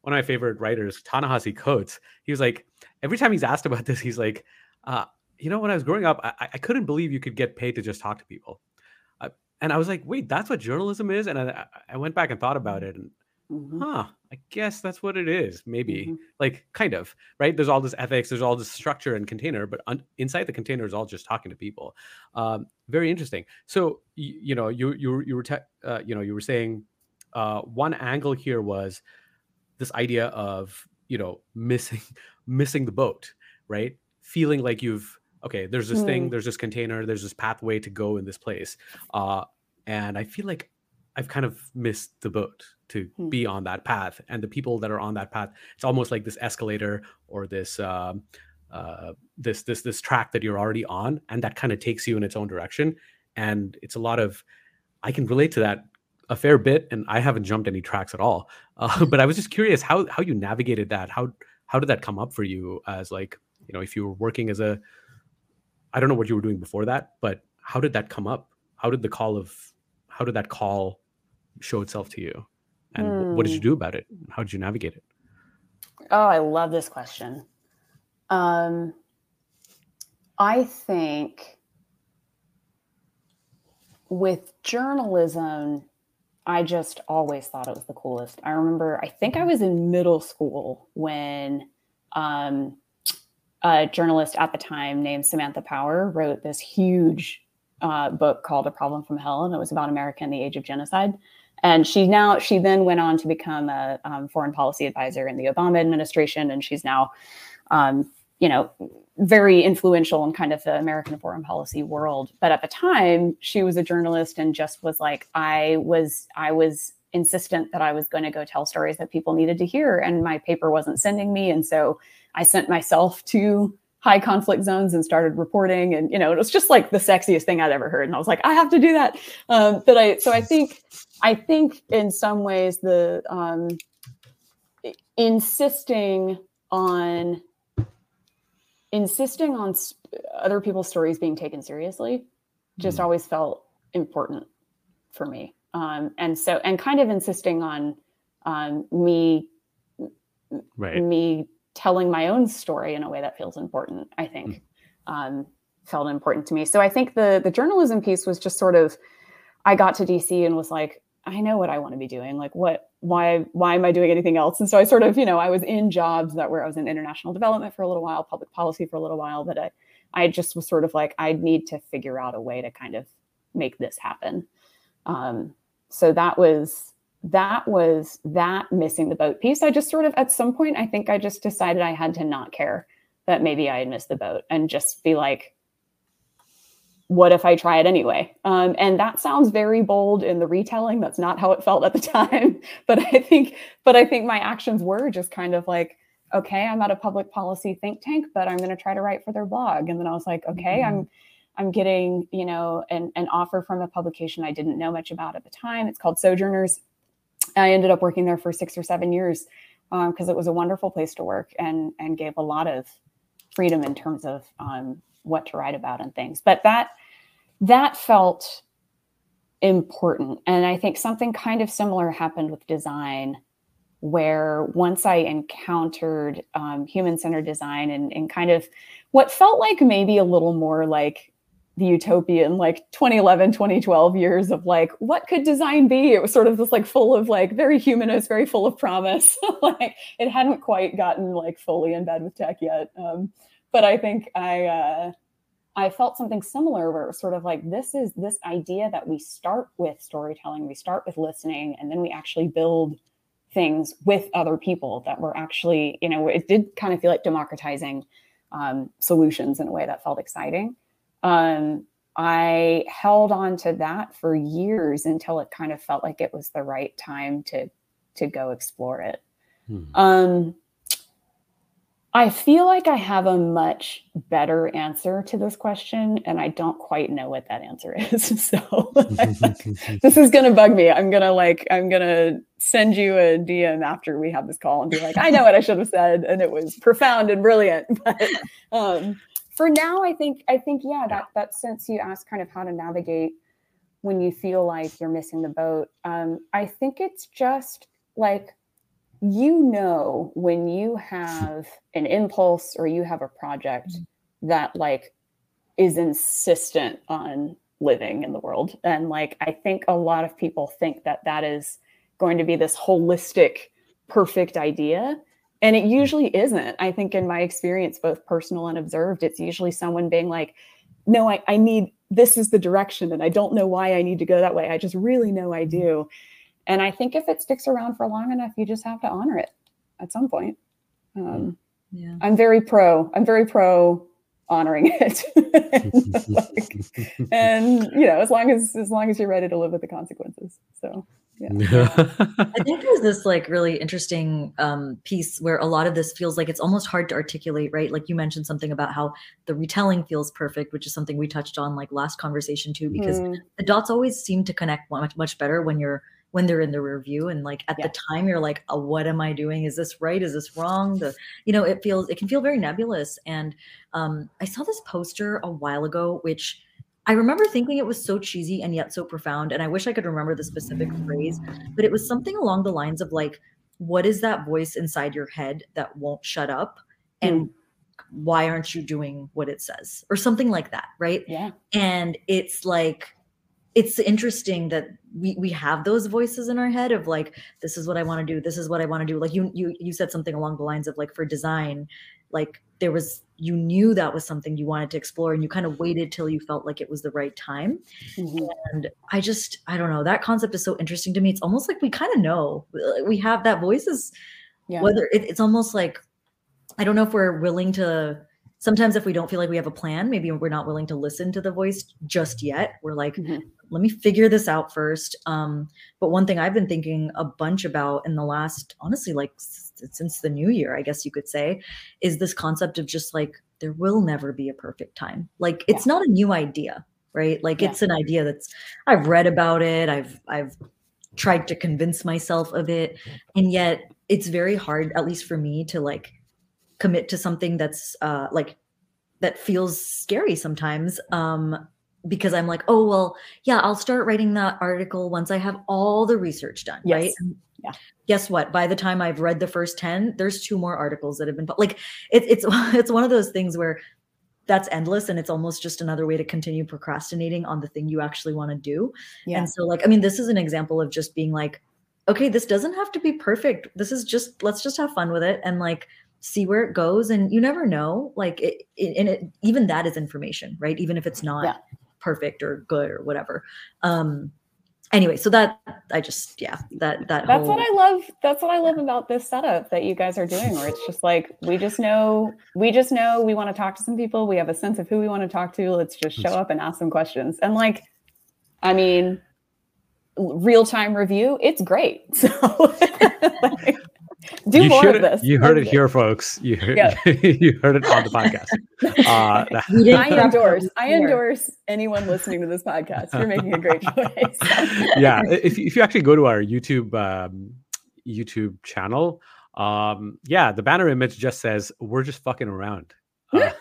one of my favorite writers, Ta-Nehisi Coates, he was like every time he's asked about this, he's like. Uh, you know, when I was growing up, I, I couldn't believe you could get paid to just talk to people. Uh, and I was like, wait, that's what journalism is? And I, I went back and thought about it and, mm-hmm. huh, I guess that's what it is. Maybe mm-hmm. like kind of, right? There's all this ethics, there's all this structure and container, but un- inside the container is all just talking to people. Um, very interesting. So, you, you know, you, you, you were, te- uh, you know, you were saying uh, one angle here was this idea of, you know, missing, missing the boat, right? Feeling like you've okay there's this mm. thing there's this container there's this pathway to go in this place uh, and i feel like i've kind of missed the boat to mm. be on that path and the people that are on that path it's almost like this escalator or this um, uh, this this this track that you're already on and that kind of takes you in its own direction and it's a lot of i can relate to that a fair bit and i haven't jumped any tracks at all uh, but i was just curious how how you navigated that how how did that come up for you as like you know if you were working as a I don't know what you were doing before that, but how did that come up? how did the call of how did that call show itself to you and mm. what did you hmm. do about it how did you navigate it oh i love this question um i think with journalism I just always thought it was the coolest. I remember, I think I was in middle school when um, a journalist at the time named Samantha Power wrote this huge uh, book called A Problem from Hell, and it was about America in the age of genocide. And she now, she then went on to become a um, foreign policy advisor in the Obama administration, and she's now, um, you know, very influential in kind of the American foreign policy world. But at the time, she was a journalist and just was like, I was, I was insistent that I was going to go tell stories that people needed to hear, and my paper wasn't sending me, and so I sent myself to high conflict zones and started reporting, and you know, it was just like the sexiest thing I'd ever heard, and I was like, I have to do that. Um, but I, so I think, I think in some ways the um, insisting on insisting on other people's stories being taken seriously just mm. always felt important for me um, and so and kind of insisting on um, me right. me telling my own story in a way that feels important i think mm. um, felt important to me so i think the the journalism piece was just sort of i got to dc and was like I know what I want to be doing. Like what why why am I doing anything else? And so I sort of, you know, I was in jobs that were I was in international development for a little while, public policy for a little while, but I I just was sort of like I need to figure out a way to kind of make this happen. Um, so that was that was that missing the boat piece. I just sort of at some point I think I just decided I had to not care that maybe I had missed the boat and just be like, what if I try it anyway? Um, and that sounds very bold in the retelling. That's not how it felt at the time. but I think, but I think my actions were just kind of like, okay, I'm at a public policy think tank, but I'm going to try to write for their blog. And then I was like, okay, mm-hmm. I'm, I'm getting, you know, an, an offer from a publication I didn't know much about at the time. It's called Sojourners. I ended up working there for six or seven years because um, it was a wonderful place to work and and gave a lot of freedom in terms of um, what to write about and things. But that that felt important. And I think something kind of similar happened with design, where once I encountered um, human centered design and, and kind of what felt like maybe a little more like the utopian like 2011 2012 years of like what could design be? It was sort of this like full of like very humanist very full of promise. Like it hadn't quite gotten like fully in bed with tech yet. Um, but i think i uh, I felt something similar where it was sort of like this is this idea that we start with storytelling, we start with listening, and then we actually build things with other people that were actually, you know, it did kind of feel like democratizing um, solutions in a way that felt exciting. Um, I held on to that for years until it kind of felt like it was the right time to to go explore it. Hmm. Um, I feel like I have a much better answer to this question, and I don't quite know what that answer is. So this is gonna bug me. I'm gonna like I'm gonna send you a DM after we have this call and be like, I know what I should have said, and it was profound and brilliant. But um, for now, I think I think yeah, that that sense you asked kind of how to navigate when you feel like you're missing the boat. Um, I think it's just like you know when you have an impulse or you have a project mm-hmm. that like is insistent on living in the world and like i think a lot of people think that that is going to be this holistic perfect idea and it usually isn't i think in my experience both personal and observed it's usually someone being like no i, I need this is the direction and i don't know why i need to go that way i just really know i do and I think if it sticks around for long enough, you just have to honor it at some point. Um, yeah. I'm very pro. I'm very pro honoring it. and, like, and, you know, as long as as long as you're ready to live with the consequences. So yeah. I think there's this like really interesting um, piece where a lot of this feels like it's almost hard to articulate, right? Like you mentioned something about how the retelling feels perfect, which is something we touched on like last conversation too, because mm. the dots always seem to connect much much better when you're when they're in the review and like at yeah. the time you're like oh, what am i doing is this right is this wrong the you know it feels it can feel very nebulous and um i saw this poster a while ago which I remember thinking it was so cheesy and yet so profound. And I wish I could remember the specific phrase, but it was something along the lines of like, what is that voice inside your head that won't shut up? And mm. why aren't you doing what it says? Or something like that, right? Yeah. And it's like, it's interesting that we we have those voices in our head of like this is what i want to do this is what i want to do like you you you said something along the lines of like for design like there was you knew that was something you wanted to explore and you kind of waited till you felt like it was the right time mm-hmm. and i just i don't know that concept is so interesting to me it's almost like we kind of know we have that voices yeah. whether it, it's almost like i don't know if we're willing to sometimes if we don't feel like we have a plan maybe we're not willing to listen to the voice just yet we're like mm-hmm let me figure this out first. Um, but one thing I've been thinking a bunch about in the last, honestly, like s- since the new year, I guess you could say, is this concept of just like there will never be a perfect time. Like it's yeah. not a new idea, right? Like yeah. it's an idea that's I've read about it. I've I've tried to convince myself of it, and yet it's very hard, at least for me, to like commit to something that's uh, like that feels scary sometimes um because I'm like, oh well, yeah, I'll start writing that article once I have all the research done, yes. right? yeah. Guess what? By the time I've read the first ten, there's two more articles that have been like. It's it's it's one of those things where that's endless, and it's almost just another way to continue procrastinating on the thing you actually want to do. Yeah. And so, like, I mean, this is an example of just being like, okay, this doesn't have to be perfect. This is just let's just have fun with it, and like see where it goes and you never know like it, it and it even that is information right even if it's not yeah perfect or good or whatever. Um, anyway, so that I just yeah that that that's whole... what I love. That's what I love about this setup that you guys are doing, where it's just like we just know we just know we want to talk to some people. We have a sense of who we want to talk to. Let's just show up and ask some questions. And like, I mean, real time review, it's great. So. like, do you more of this. You heard it here, folks. You heard, yeah. you heard it on the podcast. Uh, I endorse. I endorse anyone listening to this podcast. You're making a great choice. yeah, if if you actually go to our YouTube um, YouTube channel, um, yeah, the banner image just says "We're just fucking around." Uh,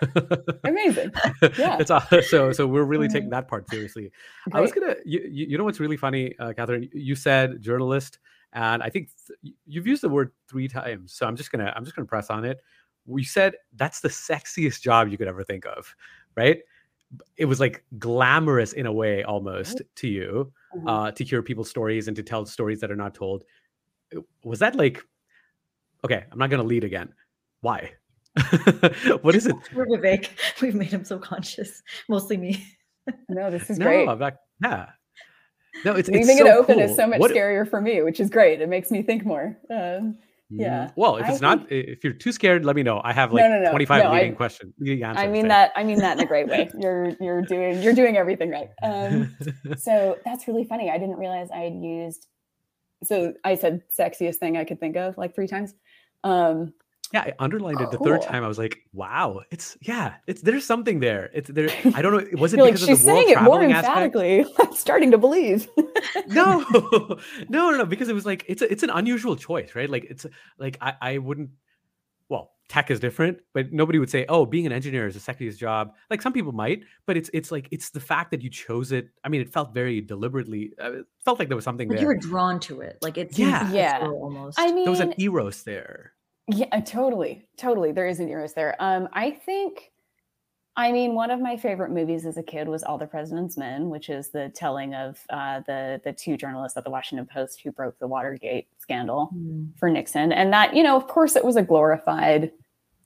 Amazing. Yeah. It's uh, so so we're really taking that part seriously. Great. I was gonna you, you know what's really funny, uh, Catherine? You said journalist and I think th- you've used the word three times, so I'm just gonna I'm just gonna press on it. We said that's the sexiest job you could ever think of, right? It was like glamorous in a way almost to you mm-hmm. uh, to hear people's stories and to tell stories that are not told. Was that like okay? I'm not gonna lead again. Why? what is it? We're Vivek. We've made him so conscious. Mostly me. no, this is no, great. Back, yeah, no, it's leaving it's it open cool. is so much what, scarier for me, which is great. It makes me think more. Um, yeah. Mm, well, if it's I not, think, if you're too scared, let me know. I have like no, no, no, 25 leading I, questions. I mean that. I mean that in a great way. You're you're doing you're doing everything right. Um, so that's really funny. I didn't realize I had used. So I said sexiest thing I could think of like three times. Um, yeah, I underlined cool. it the third time. I was like, "Wow, it's yeah, it's there's something there. It's there. I don't know. It wasn't because like, of the world saying it more emphatically? I'm starting to believe. no, no, no, no, because it was like it's a, it's an unusual choice, right? Like it's like I I wouldn't. Well, tech is different, but nobody would say, "Oh, being an engineer is the sexiest job." Like some people might, but it's it's like it's the fact that you chose it. I mean, it felt very deliberately. Uh, it felt like there was something like there. You were drawn to it. Like it's yeah, yeah, almost. I mean, there was an eros there. Yeah, uh, totally. Totally. There is an Eros there. Um, I think, I mean, one of my favorite movies as a kid was All the President's Men, which is the telling of uh, the the two journalists at the Washington Post who broke the Watergate scandal mm. for Nixon. And that, you know, of course, it was a glorified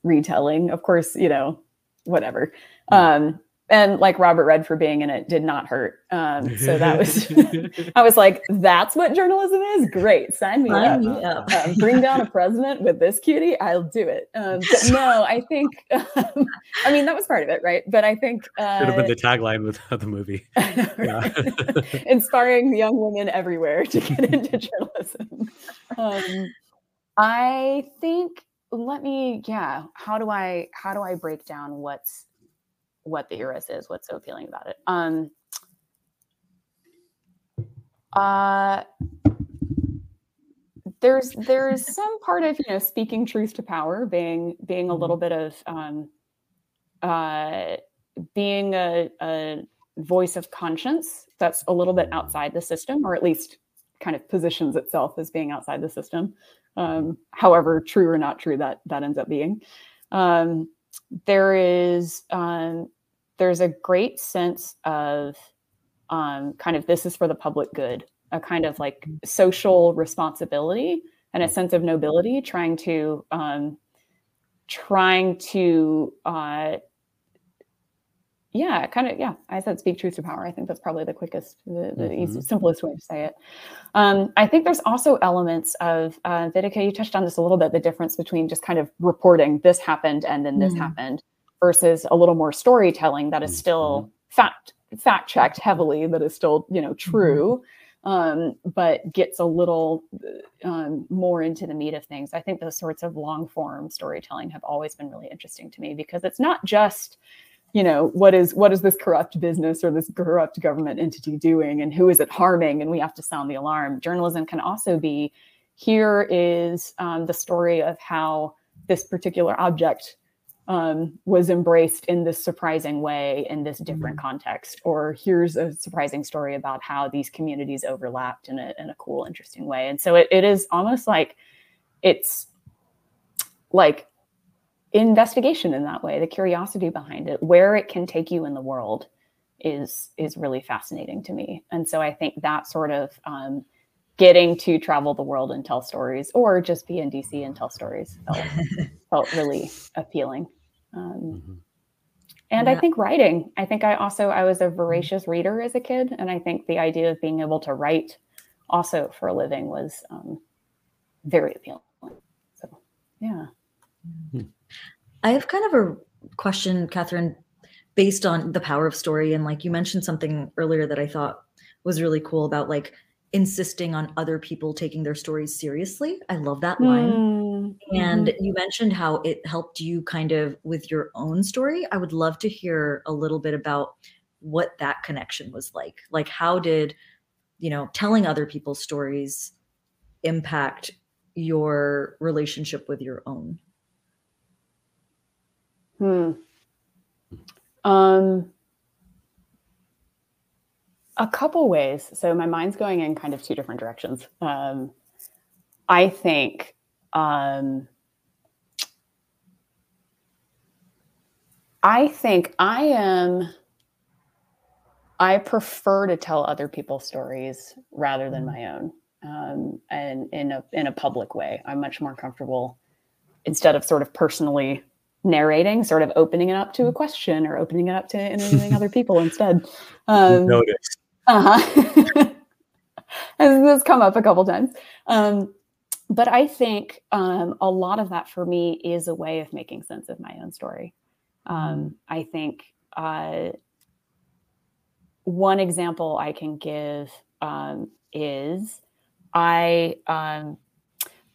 retelling. Of course, you know, whatever. Mm. Um, and like Robert Redford being in it did not hurt. Um, so that was, I was like, that's what journalism is. Great, sign me sign up. Me up. Um, bring down a president with this cutie. I'll do it. Um, but no, I think, um, I mean, that was part of it, right? But I think uh, should have been the tagline with the movie, inspiring young women everywhere to get into journalism. Um, I think. Let me, yeah. How do I how do I break down what's what the Eros is, what's so appealing about it. Um, uh, there's there's some part of you know speaking truth to power, being being a little mm-hmm. bit of um, uh, being a, a voice of conscience that's a little bit outside the system, or at least kind of positions itself as being outside the system. Um, however true or not true that that ends up being. Um, there is um, there's a great sense of um, kind of this is for the public good, a kind of like social responsibility and a sense of nobility, trying to um, trying to uh, yeah, kind of, yeah. I said speak truth to power. I think that's probably the quickest, the, the mm-hmm. easiest, simplest way to say it. Um, I think there's also elements of uh. You touched on this a little bit. The difference between just kind of reporting this happened and then this mm-hmm. happened versus a little more storytelling that is still mm-hmm. fact fact checked heavily, that is still you know mm-hmm. true. Um, but gets a little um, more into the meat of things. I think those sorts of long form storytelling have always been really interesting to me because it's not just you know what is what is this corrupt business or this corrupt government entity doing and who is it harming and we have to sound the alarm journalism can also be here is um, the story of how this particular object um, was embraced in this surprising way in this different mm-hmm. context. Or here's a surprising story about how these communities overlapped in a, in a cool interesting way. And so it, it is almost like it's like investigation in that way. The curiosity behind it where it can take you in the world is is really fascinating to me. And so i think that sort of um, getting to travel the world and tell stories or just be in dc and tell stories felt, felt really appealing um, mm-hmm. and yeah. i think writing i think i also i was a voracious reader as a kid and i think the idea of being able to write also for a living was um, very appealing so yeah hmm. I have kind of a question, Catherine, based on the power of story. And like you mentioned something earlier that I thought was really cool about like insisting on other people taking their stories seriously. I love that line. Mm-hmm. And you mentioned how it helped you kind of with your own story. I would love to hear a little bit about what that connection was like. Like, how did, you know, telling other people's stories impact your relationship with your own? Hmm. Um, a couple ways. So my mind's going in kind of two different directions. Um, I think um, I think I am. I prefer to tell other people's stories rather than my own, um, and in a in a public way. I'm much more comfortable instead of sort of personally narrating, sort of opening it up to a question or opening it up to interviewing other people instead. Um, Notice. Uh huh. This has come up a couple times? Um, but I think um, a lot of that for me is a way of making sense of my own story. Um, I think uh, one example I can give um, is I um,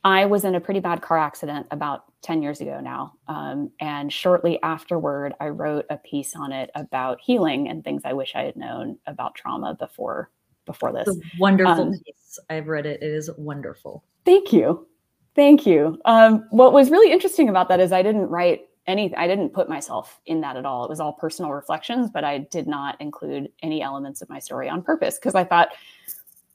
I was in a pretty bad car accident about 10 years ago now. Um, and shortly afterward, I wrote a piece on it about healing and things I wish I had known about trauma before before this. wonderful um, piece. I've read it. It is wonderful. Thank you. Thank you. Um, what was really interesting about that is I didn't write any, I didn't put myself in that at all. It was all personal reflections, but I did not include any elements of my story on purpose because I thought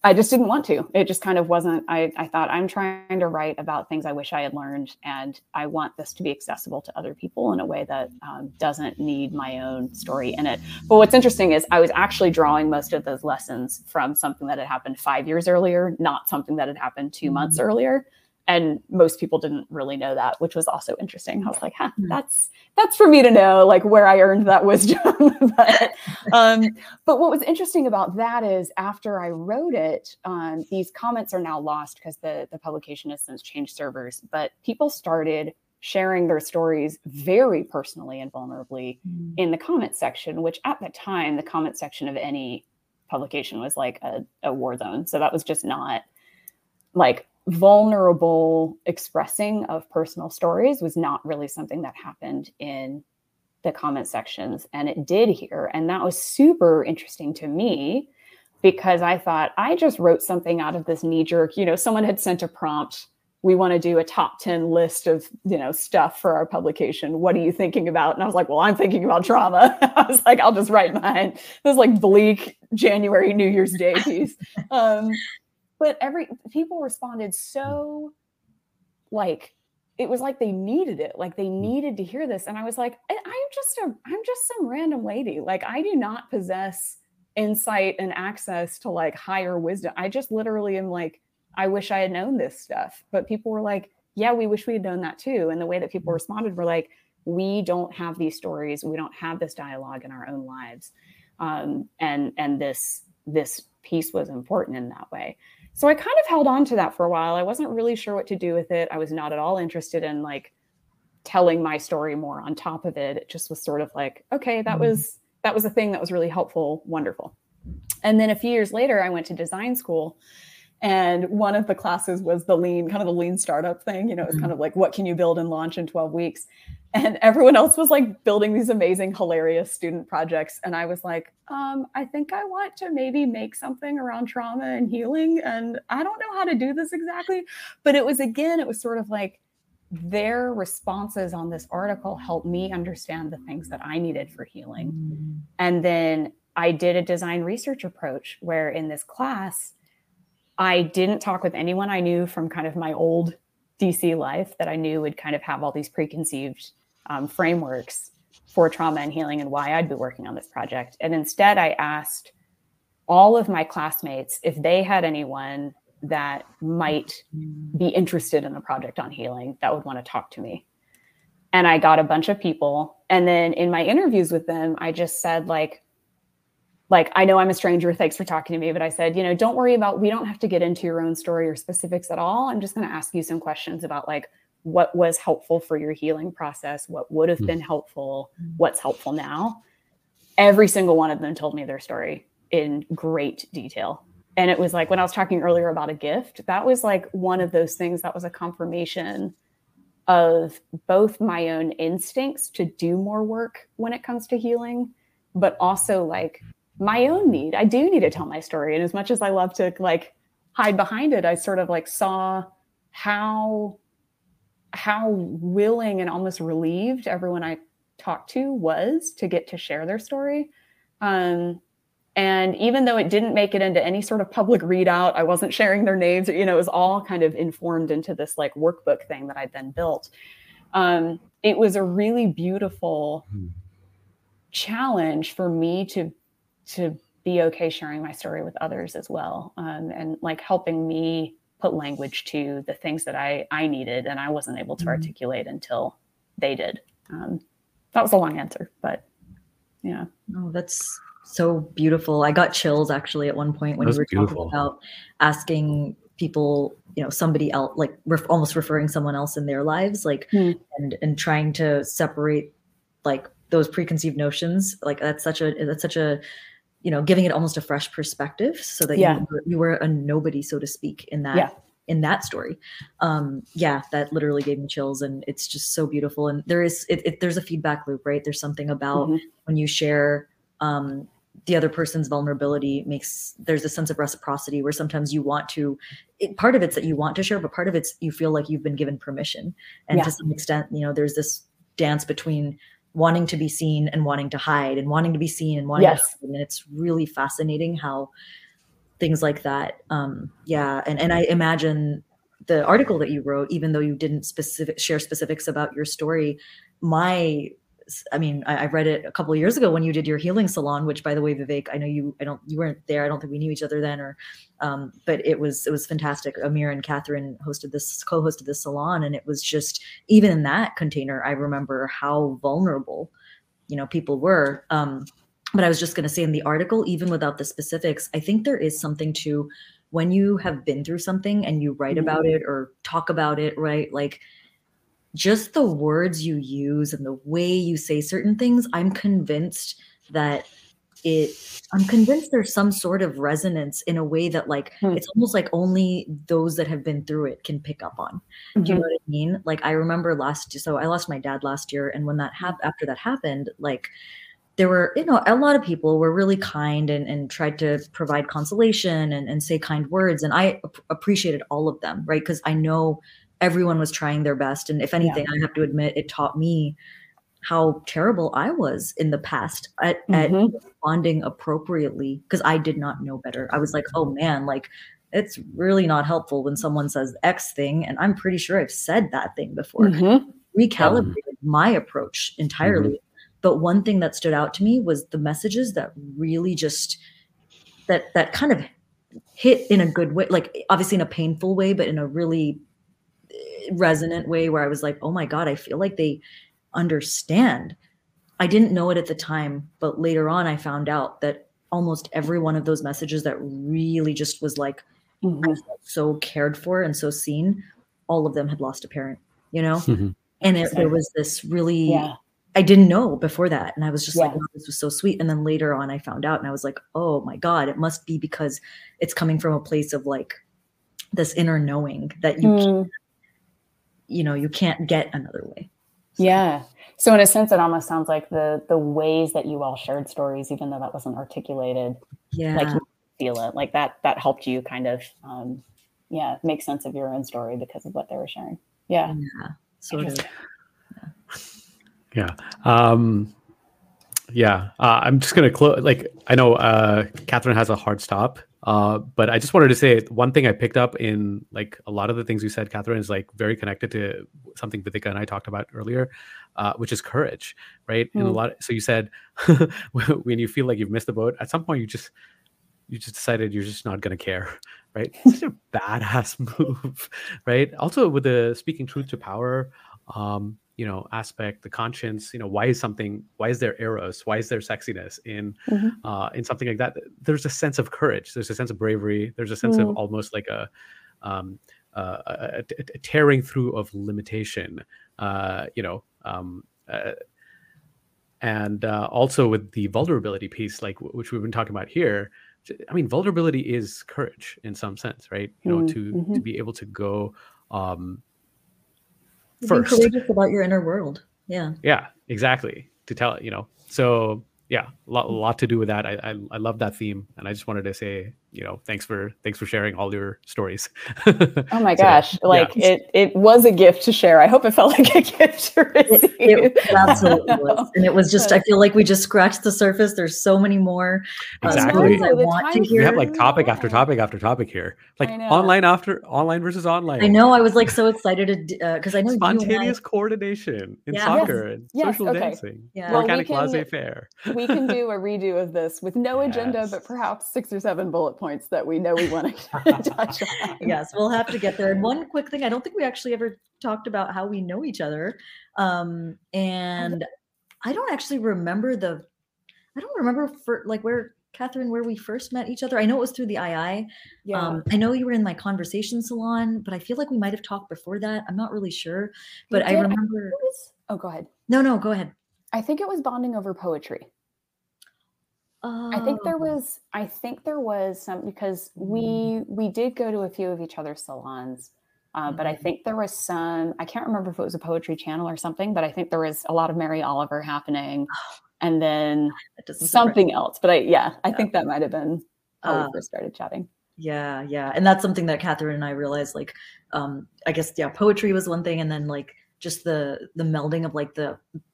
I just didn't want to. It just kind of wasn't. I, I thought I'm trying to write about things I wish I had learned, and I want this to be accessible to other people in a way that um, doesn't need my own story in it. But what's interesting is I was actually drawing most of those lessons from something that had happened five years earlier, not something that had happened two months mm-hmm. earlier and most people didn't really know that which was also interesting i was like huh, hmm. that's that's for me to know like where i earned that wisdom but, um, but what was interesting about that is after i wrote it um, these comments are now lost because the, the publication has since changed servers but people started sharing their stories very personally and vulnerably mm. in the comment section which at the time the comment section of any publication was like a, a war zone so that was just not like vulnerable expressing of personal stories was not really something that happened in the comment sections and it did here. And that was super interesting to me because i thought i just wrote something out of this knee jerk you know someone had sent a prompt we want to do a top 10 list of you know stuff for our publication. What are you thinking about? And i was like well i'm thinking about trauma i was like i'll just write mine. Was like bleak january new year's day piece. Um, but every people responded so like it was like they needed it like they needed to hear this and i was like i'm just a i'm just some random lady like i do not possess insight and access to like higher wisdom i just literally am like I wish I had known this stuff. But people were like, yeah, we wish we had known that too. And the way that people mm-hmm. responded were like, we don't have these stories. We don't have this dialogue in our own lives. Um, and and this this piece was important in that way. So I kind of held on to that for a while. I wasn't really sure what to do with it. I was not at all interested in like telling my story more on top of it. It just was sort of like, okay, that mm-hmm. was that was a thing that was really helpful, wonderful. And then a few years later, I went to design school and one of the classes was the lean, kind of the lean startup thing. You know, it's mm-hmm. kind of like what can you build and launch in 12 weeks? And everyone else was like building these amazing, hilarious student projects. And I was like, um, I think I want to maybe make something around trauma and healing. And I don't know how to do this exactly. But it was again, it was sort of like their responses on this article helped me understand the things that I needed for healing. Mm-hmm. And then I did a design research approach where in this class, I didn't talk with anyone I knew from kind of my old DC life that I knew would kind of have all these preconceived um, frameworks for trauma and healing and why I'd be working on this project. And instead, I asked all of my classmates if they had anyone that might be interested in a project on healing that would want to talk to me. And I got a bunch of people. And then in my interviews with them, I just said, like, like i know i'm a stranger thanks for talking to me but i said you know don't worry about we don't have to get into your own story or specifics at all. I'm just going to ask you some questions about like what was helpful for your healing process what would have hmm. been helpful what's helpful now. Every single one of them told me their story in great detail. And it was like when i was talking earlier about a gift that was like one of those things that was a confirmation of both my own instincts to do more work when it comes to healing but also like my own need. I do need to tell my story. And as much as I love to like hide behind it, I sort of like saw how how willing and almost relieved everyone I talked to was to get to share their story. Um, and even though it didn't make it into any sort of public readout, I wasn't sharing their names. You know, it was all kind of informed into this like workbook thing that I then built. Um, it was a really beautiful hmm. challenge for me to to be okay sharing my story with others as well um, and like helping me put language to the things that i i needed and i wasn't able to mm-hmm. articulate until they did um, that was a long answer but yeah oh that's so beautiful i got chills actually at one point when you were beautiful. talking about asking people you know somebody else like ref- almost referring someone else in their lives like mm. and and trying to separate like those preconceived notions like that's such a that's such a you know giving it almost a fresh perspective so that yeah. you, were, you were a nobody so to speak in that yeah. in that story um yeah that literally gave me chills and it's just so beautiful and there is it, it there's a feedback loop right there's something about mm-hmm. when you share um the other person's vulnerability makes there's a sense of reciprocity where sometimes you want to it, part of it's that you want to share but part of it's you feel like you've been given permission and yeah. to some extent you know there's this dance between wanting to be seen and wanting to hide and wanting to be seen and wanting yes. to hide. and it's really fascinating how things like that um yeah and and i imagine the article that you wrote even though you didn't specific share specifics about your story my I mean, I, I, read it a couple of years ago when you did your healing salon, which by the way, Vivek, I know you, I don't, you weren't there. I don't think we knew each other then or, um, but it was, it was fantastic. Amir and Catherine hosted this, co-hosted this salon. And it was just, even in that container, I remember how vulnerable, you know, people were. Um, but I was just going to say in the article, even without the specifics, I think there is something to when you have been through something and you write mm-hmm. about it or talk about it, right? Like, just the words you use and the way you say certain things, I'm convinced that it i'm convinced there's some sort of resonance in a way that like hmm. it's almost like only those that have been through it can pick up on mm-hmm. do you know mm-hmm. what i mean like i remember last so i lost my dad last year and when that happened after that happened like there were you know a lot of people were really kind and, and tried to provide consolation and, and say kind words and i ap- appreciated all of them right because i know everyone was trying their best and if anything i have to admit it taught me how terrible i was in the past at, at Mhm. responding appropriately because i did not know better i was like oh man like it's really not helpful when someone says x thing and i'm pretty sure i've said that thing before Mhm. recalibrated my approach entirely. But one thing that stood out to me was the messages that really just that that kind of hit in a good way, like obviously in a painful way, but in a really resonant way where I was like, oh my God, I feel like they understand. I didn't know it at the time, but later on I found out that almost every one of those messages that really just was like Mhm. so cared for and so seen, all of them had lost a parent, you know? Mhm. and it, there was this really Yeah. i didn't know before that and i was just like Yeah. wow, this was so sweet and then later on i found out and i was like oh my god it must be because it's coming from a place of like this inner knowing that you can't, Mm, you know you can't get another way yeah. So in a sense, it almost sounds like the the ways that you all shared stories, even though that wasn't articulated, yeah like you feel it, like that that helped you kind of, um, yeah, make sense of your own story because of what they were sharing. Yeah. yeah sort of Interesting. Yeah. Um, yeah. Uh, I'm just going to close. Like, I know uh, Catherine has a hard stop, uh, but I just wanted to say one thing I picked up in like a lot of the things you said, Catherine, is like very connected to something Vidhika and I talked about earlier, uh, which is courage, right? And a Mm. lot. so you said when you feel like you've missed the boat, at some point you just you just decided you're just not going to care, right? It's such a badass move, right? Also with the speaking truth to power, um, you know, aspect, the conscience, you know, why is something, why is there eros, why is there sexiness in, Mhm. uh, in something like that? There's a sense of courage. There's a sense of bravery. There's a sense of Mm. almost like a, um, uh, a, a- a- tearing through of limitation. Uh, you know, um, uh, and uh, also with the vulnerability piece, like which we've been talking about here. i mean, vulnerability is courage in some sense, right? You know, Mm, to to mhm. be able to go um, Be first. courageous about your inner world yeah Yeah, exactly. To tell it, you know. So yeah, a lot, a lot to do with that. I, I I love that theme, and I just wanted to say, you know, thanks for thanks for sharing all your stories. Oh my So, gosh! yeah. Like it, it was a gift to share. I hope it felt like a gift to receive. it, it absolutely was and it was just i feel like we just scratched the surface there's so many more uh, Exactly. stories i want to time- we have like topic after topic after topic here, like online after online versus online. I know. I was like so excited to because I know you and I- Spontaneous coordination in Yeah. soccer and Yes, social okay. dancing, Yeah. Well, we organic can- laissez-faire. we can do a redo of this with no agenda, but perhaps six or seven bullet points that we know we want to touch on. yes, we'll have to get there. And one quick thing, I don't think we actually ever talked about how we know each other. Um, and I don't actually remember the I don't remember for like where Catherine, where we first met each other. I know it was through the II. Yeah. Um, I know you were in my conversation salon, but I feel like we might have talked before that. I'm not really sure. But I did. I remember was- oh, go ahead. no, no, go ahead. I think it was bonding over poetry. I think there Oh, was I think there was some because Mm. we we did go to a few of each other's salons. Uh, but I Mhm. think there was some I can't remember if it was a poetry channel or something, but I think there was a lot of Mary Oliver happening and then that doesn't surprise something else. But I yeah, I Yeah. think that might have been how Uh, we first started chatting. Yeah, yeah. And that's something that Catherine and I realized like um I guess yeah, poetry was one thing and then like just the the melding of like the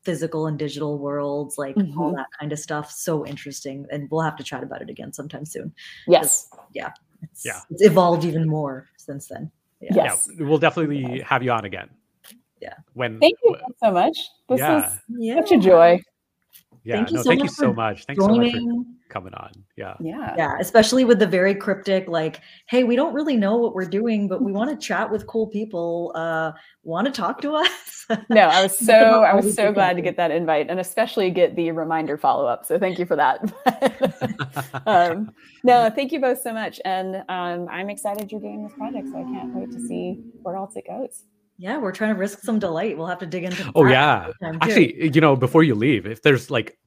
physical and digital worlds, like all Mhm. that kind of stuff. So interesting. And we'll have to chat about it again sometime soon. Yes. It's, Yeah. it's evolved even more since then. Yeah. Yeah. Yeah, Yes. we'll definitely have you on again. Yeah. When Thank you wh- so much. This Yeah. is Yeah. such a joy. Yeah, Thank you no, so thank you much so for much. Thanks so much for Joining. coming on. Yeah. Yeah. Yeah, especially with the very cryptic, like, hey, we don't really know what we're doing, but we want to chat with cool people. Uh, want to talk to us? No, I was so I was so glad to get that invite and especially get the reminder follow up. So thank you for that. um, no, thank you both so much, and um, I'm excited you're doing this project. So I can't wait to see where else it goes. Yeah, we're trying to risk some delight. We'll have to dig into. oh yeah. Actually, you know, before you leave, if there's like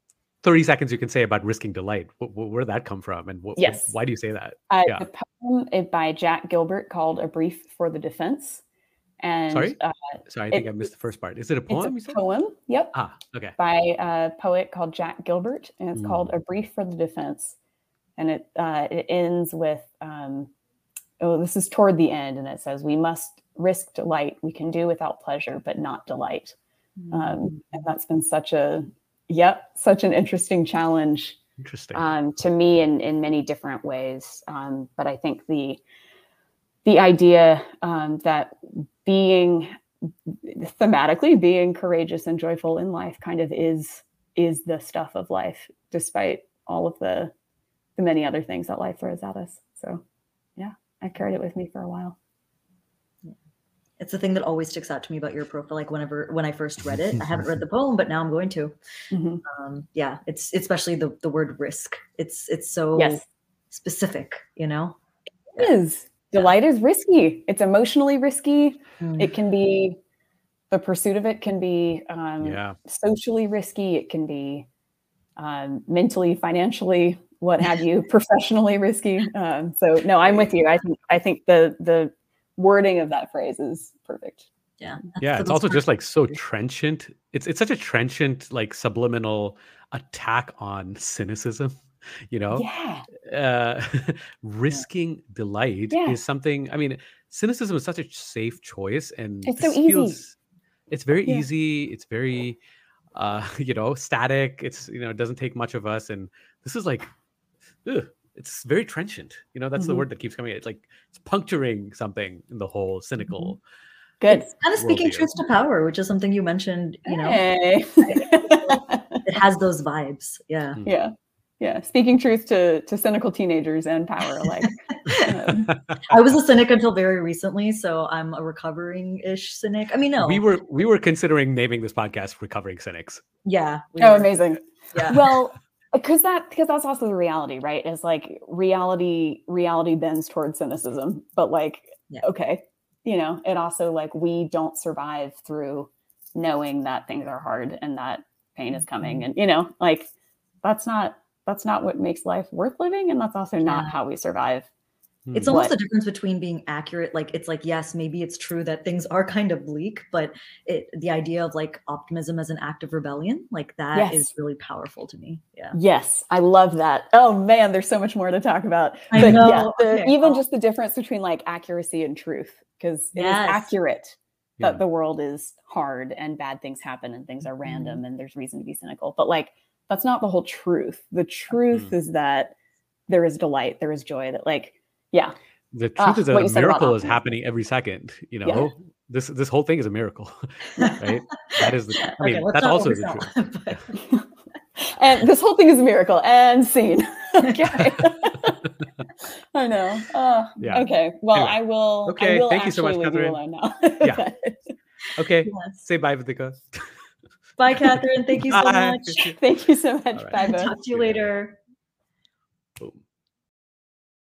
30 seconds you can say about risking delight, wh- wh- where did that come from, and wh- wh- Yes. why do you say that? Uh, Yeah. The poem is by Jack Gilbert called "A Brief for the Defense," and Sorry? uh, Sorry, I think It- I missed the first part. Is it a poem? it's a poem. Yep. Ah, okay. by a poet called Jack Gilbert, and it's called Mm. "A Brief for the Defense," and it uh, it ends with, um, oh, this is toward the end, and it says, "We must risk delight. We can do without pleasure, but not delight. Um, and that's been such a, yep, such an interesting challenge Interesting. um, to me in in many different ways. Um, but I think the the idea um, that being thematically being courageous and joyful in life kind of is is the stuff of life, despite all of the the many other things that life throws at us. So, yeah, I carried it with me for a while. It's the thing that always sticks out to me about your profile. Like whenever when I first read it, I haven't read the poem, but now I'm going to. Mhm. Um, yeah, it's especially the the word risk. It's it's so Yes, specific, you know. it is. Delight is risky. It's emotionally risky. Mm. It can be the pursuit of it can be um, yeah. socially risky. It can be um, mentally, financially, what have you, professionally risky. Um, so no, I'm with you. I think I think the the wording of that phrase is perfect. yeah, Yeah. It's also best just like so trenchant. It's it's such a trenchant, like subliminal attack on cynicism. You know, Yeah, uh, risking delight Yeah. is something. I mean, cynicism is such a safe choice, and It's so easy. feels- it's very Yeah. easy. It's very, uh, you know, static. It's you know, it doesn't take much of us, and this is like, ugh, it's very trenchant. You know, that's the Mhm. word that keeps coming. It's like it's puncturing something in the whole cynical. good. It's kind of speaking worldview. truth to power, which is something you mentioned. You know, Hey. it has those vibes. Yeah. yeah, yeah. Speaking truth to to cynical teenagers and power alike. Um, I was a cynic until very recently, so I'm a recovering-ish cynic. I mean, no, We were we were considering naming this podcast "Recovering Cynics." yeah, we oh, were- amazing. yeah, well because that because that's also the reality right is like reality reality bends towards cynicism but like Yeah. okay you know it also like we don't survive through knowing that things are hard and that pain is coming Mm-hmm. and you know like that's not that's not what makes life worth living and that's also not Yeah. how we survive it's Hmm. almost what- the difference between being accurate like it's like yes maybe it's true that things are kind of bleak but it the idea of like optimism as an act of rebellion like that is Yes. really powerful to me yeah yes i love that oh man there's so much more to talk about I but yeah know. the, Okay, even just the difference between like accuracy and truth because it is Yes. accurate Yeah. that the world is hard and bad things happen and things are random Mm-hmm. and there's reason to be cynical. But like that's not the whole truth. The truth Mhm. is that there is delight, there is joy. That like, yeah, the truth Ah, is that a you said about miracle is happening every second. You know, this this whole thing is a miracle, right? That is the. I Okay, mean, let's that's also the truth. but- and this whole thing is a miracle and scene. okay, I know. Uh, Yeah. Okay. Well, Anyway. I will. Okay, I will thank you so much, actually leave you Catherine. alone now. Yeah. Okay, Yes. say bye, Vidhika. bye catherine thank you so Bye. much Thank you so much. All right. Bye, both. talk to you you later. later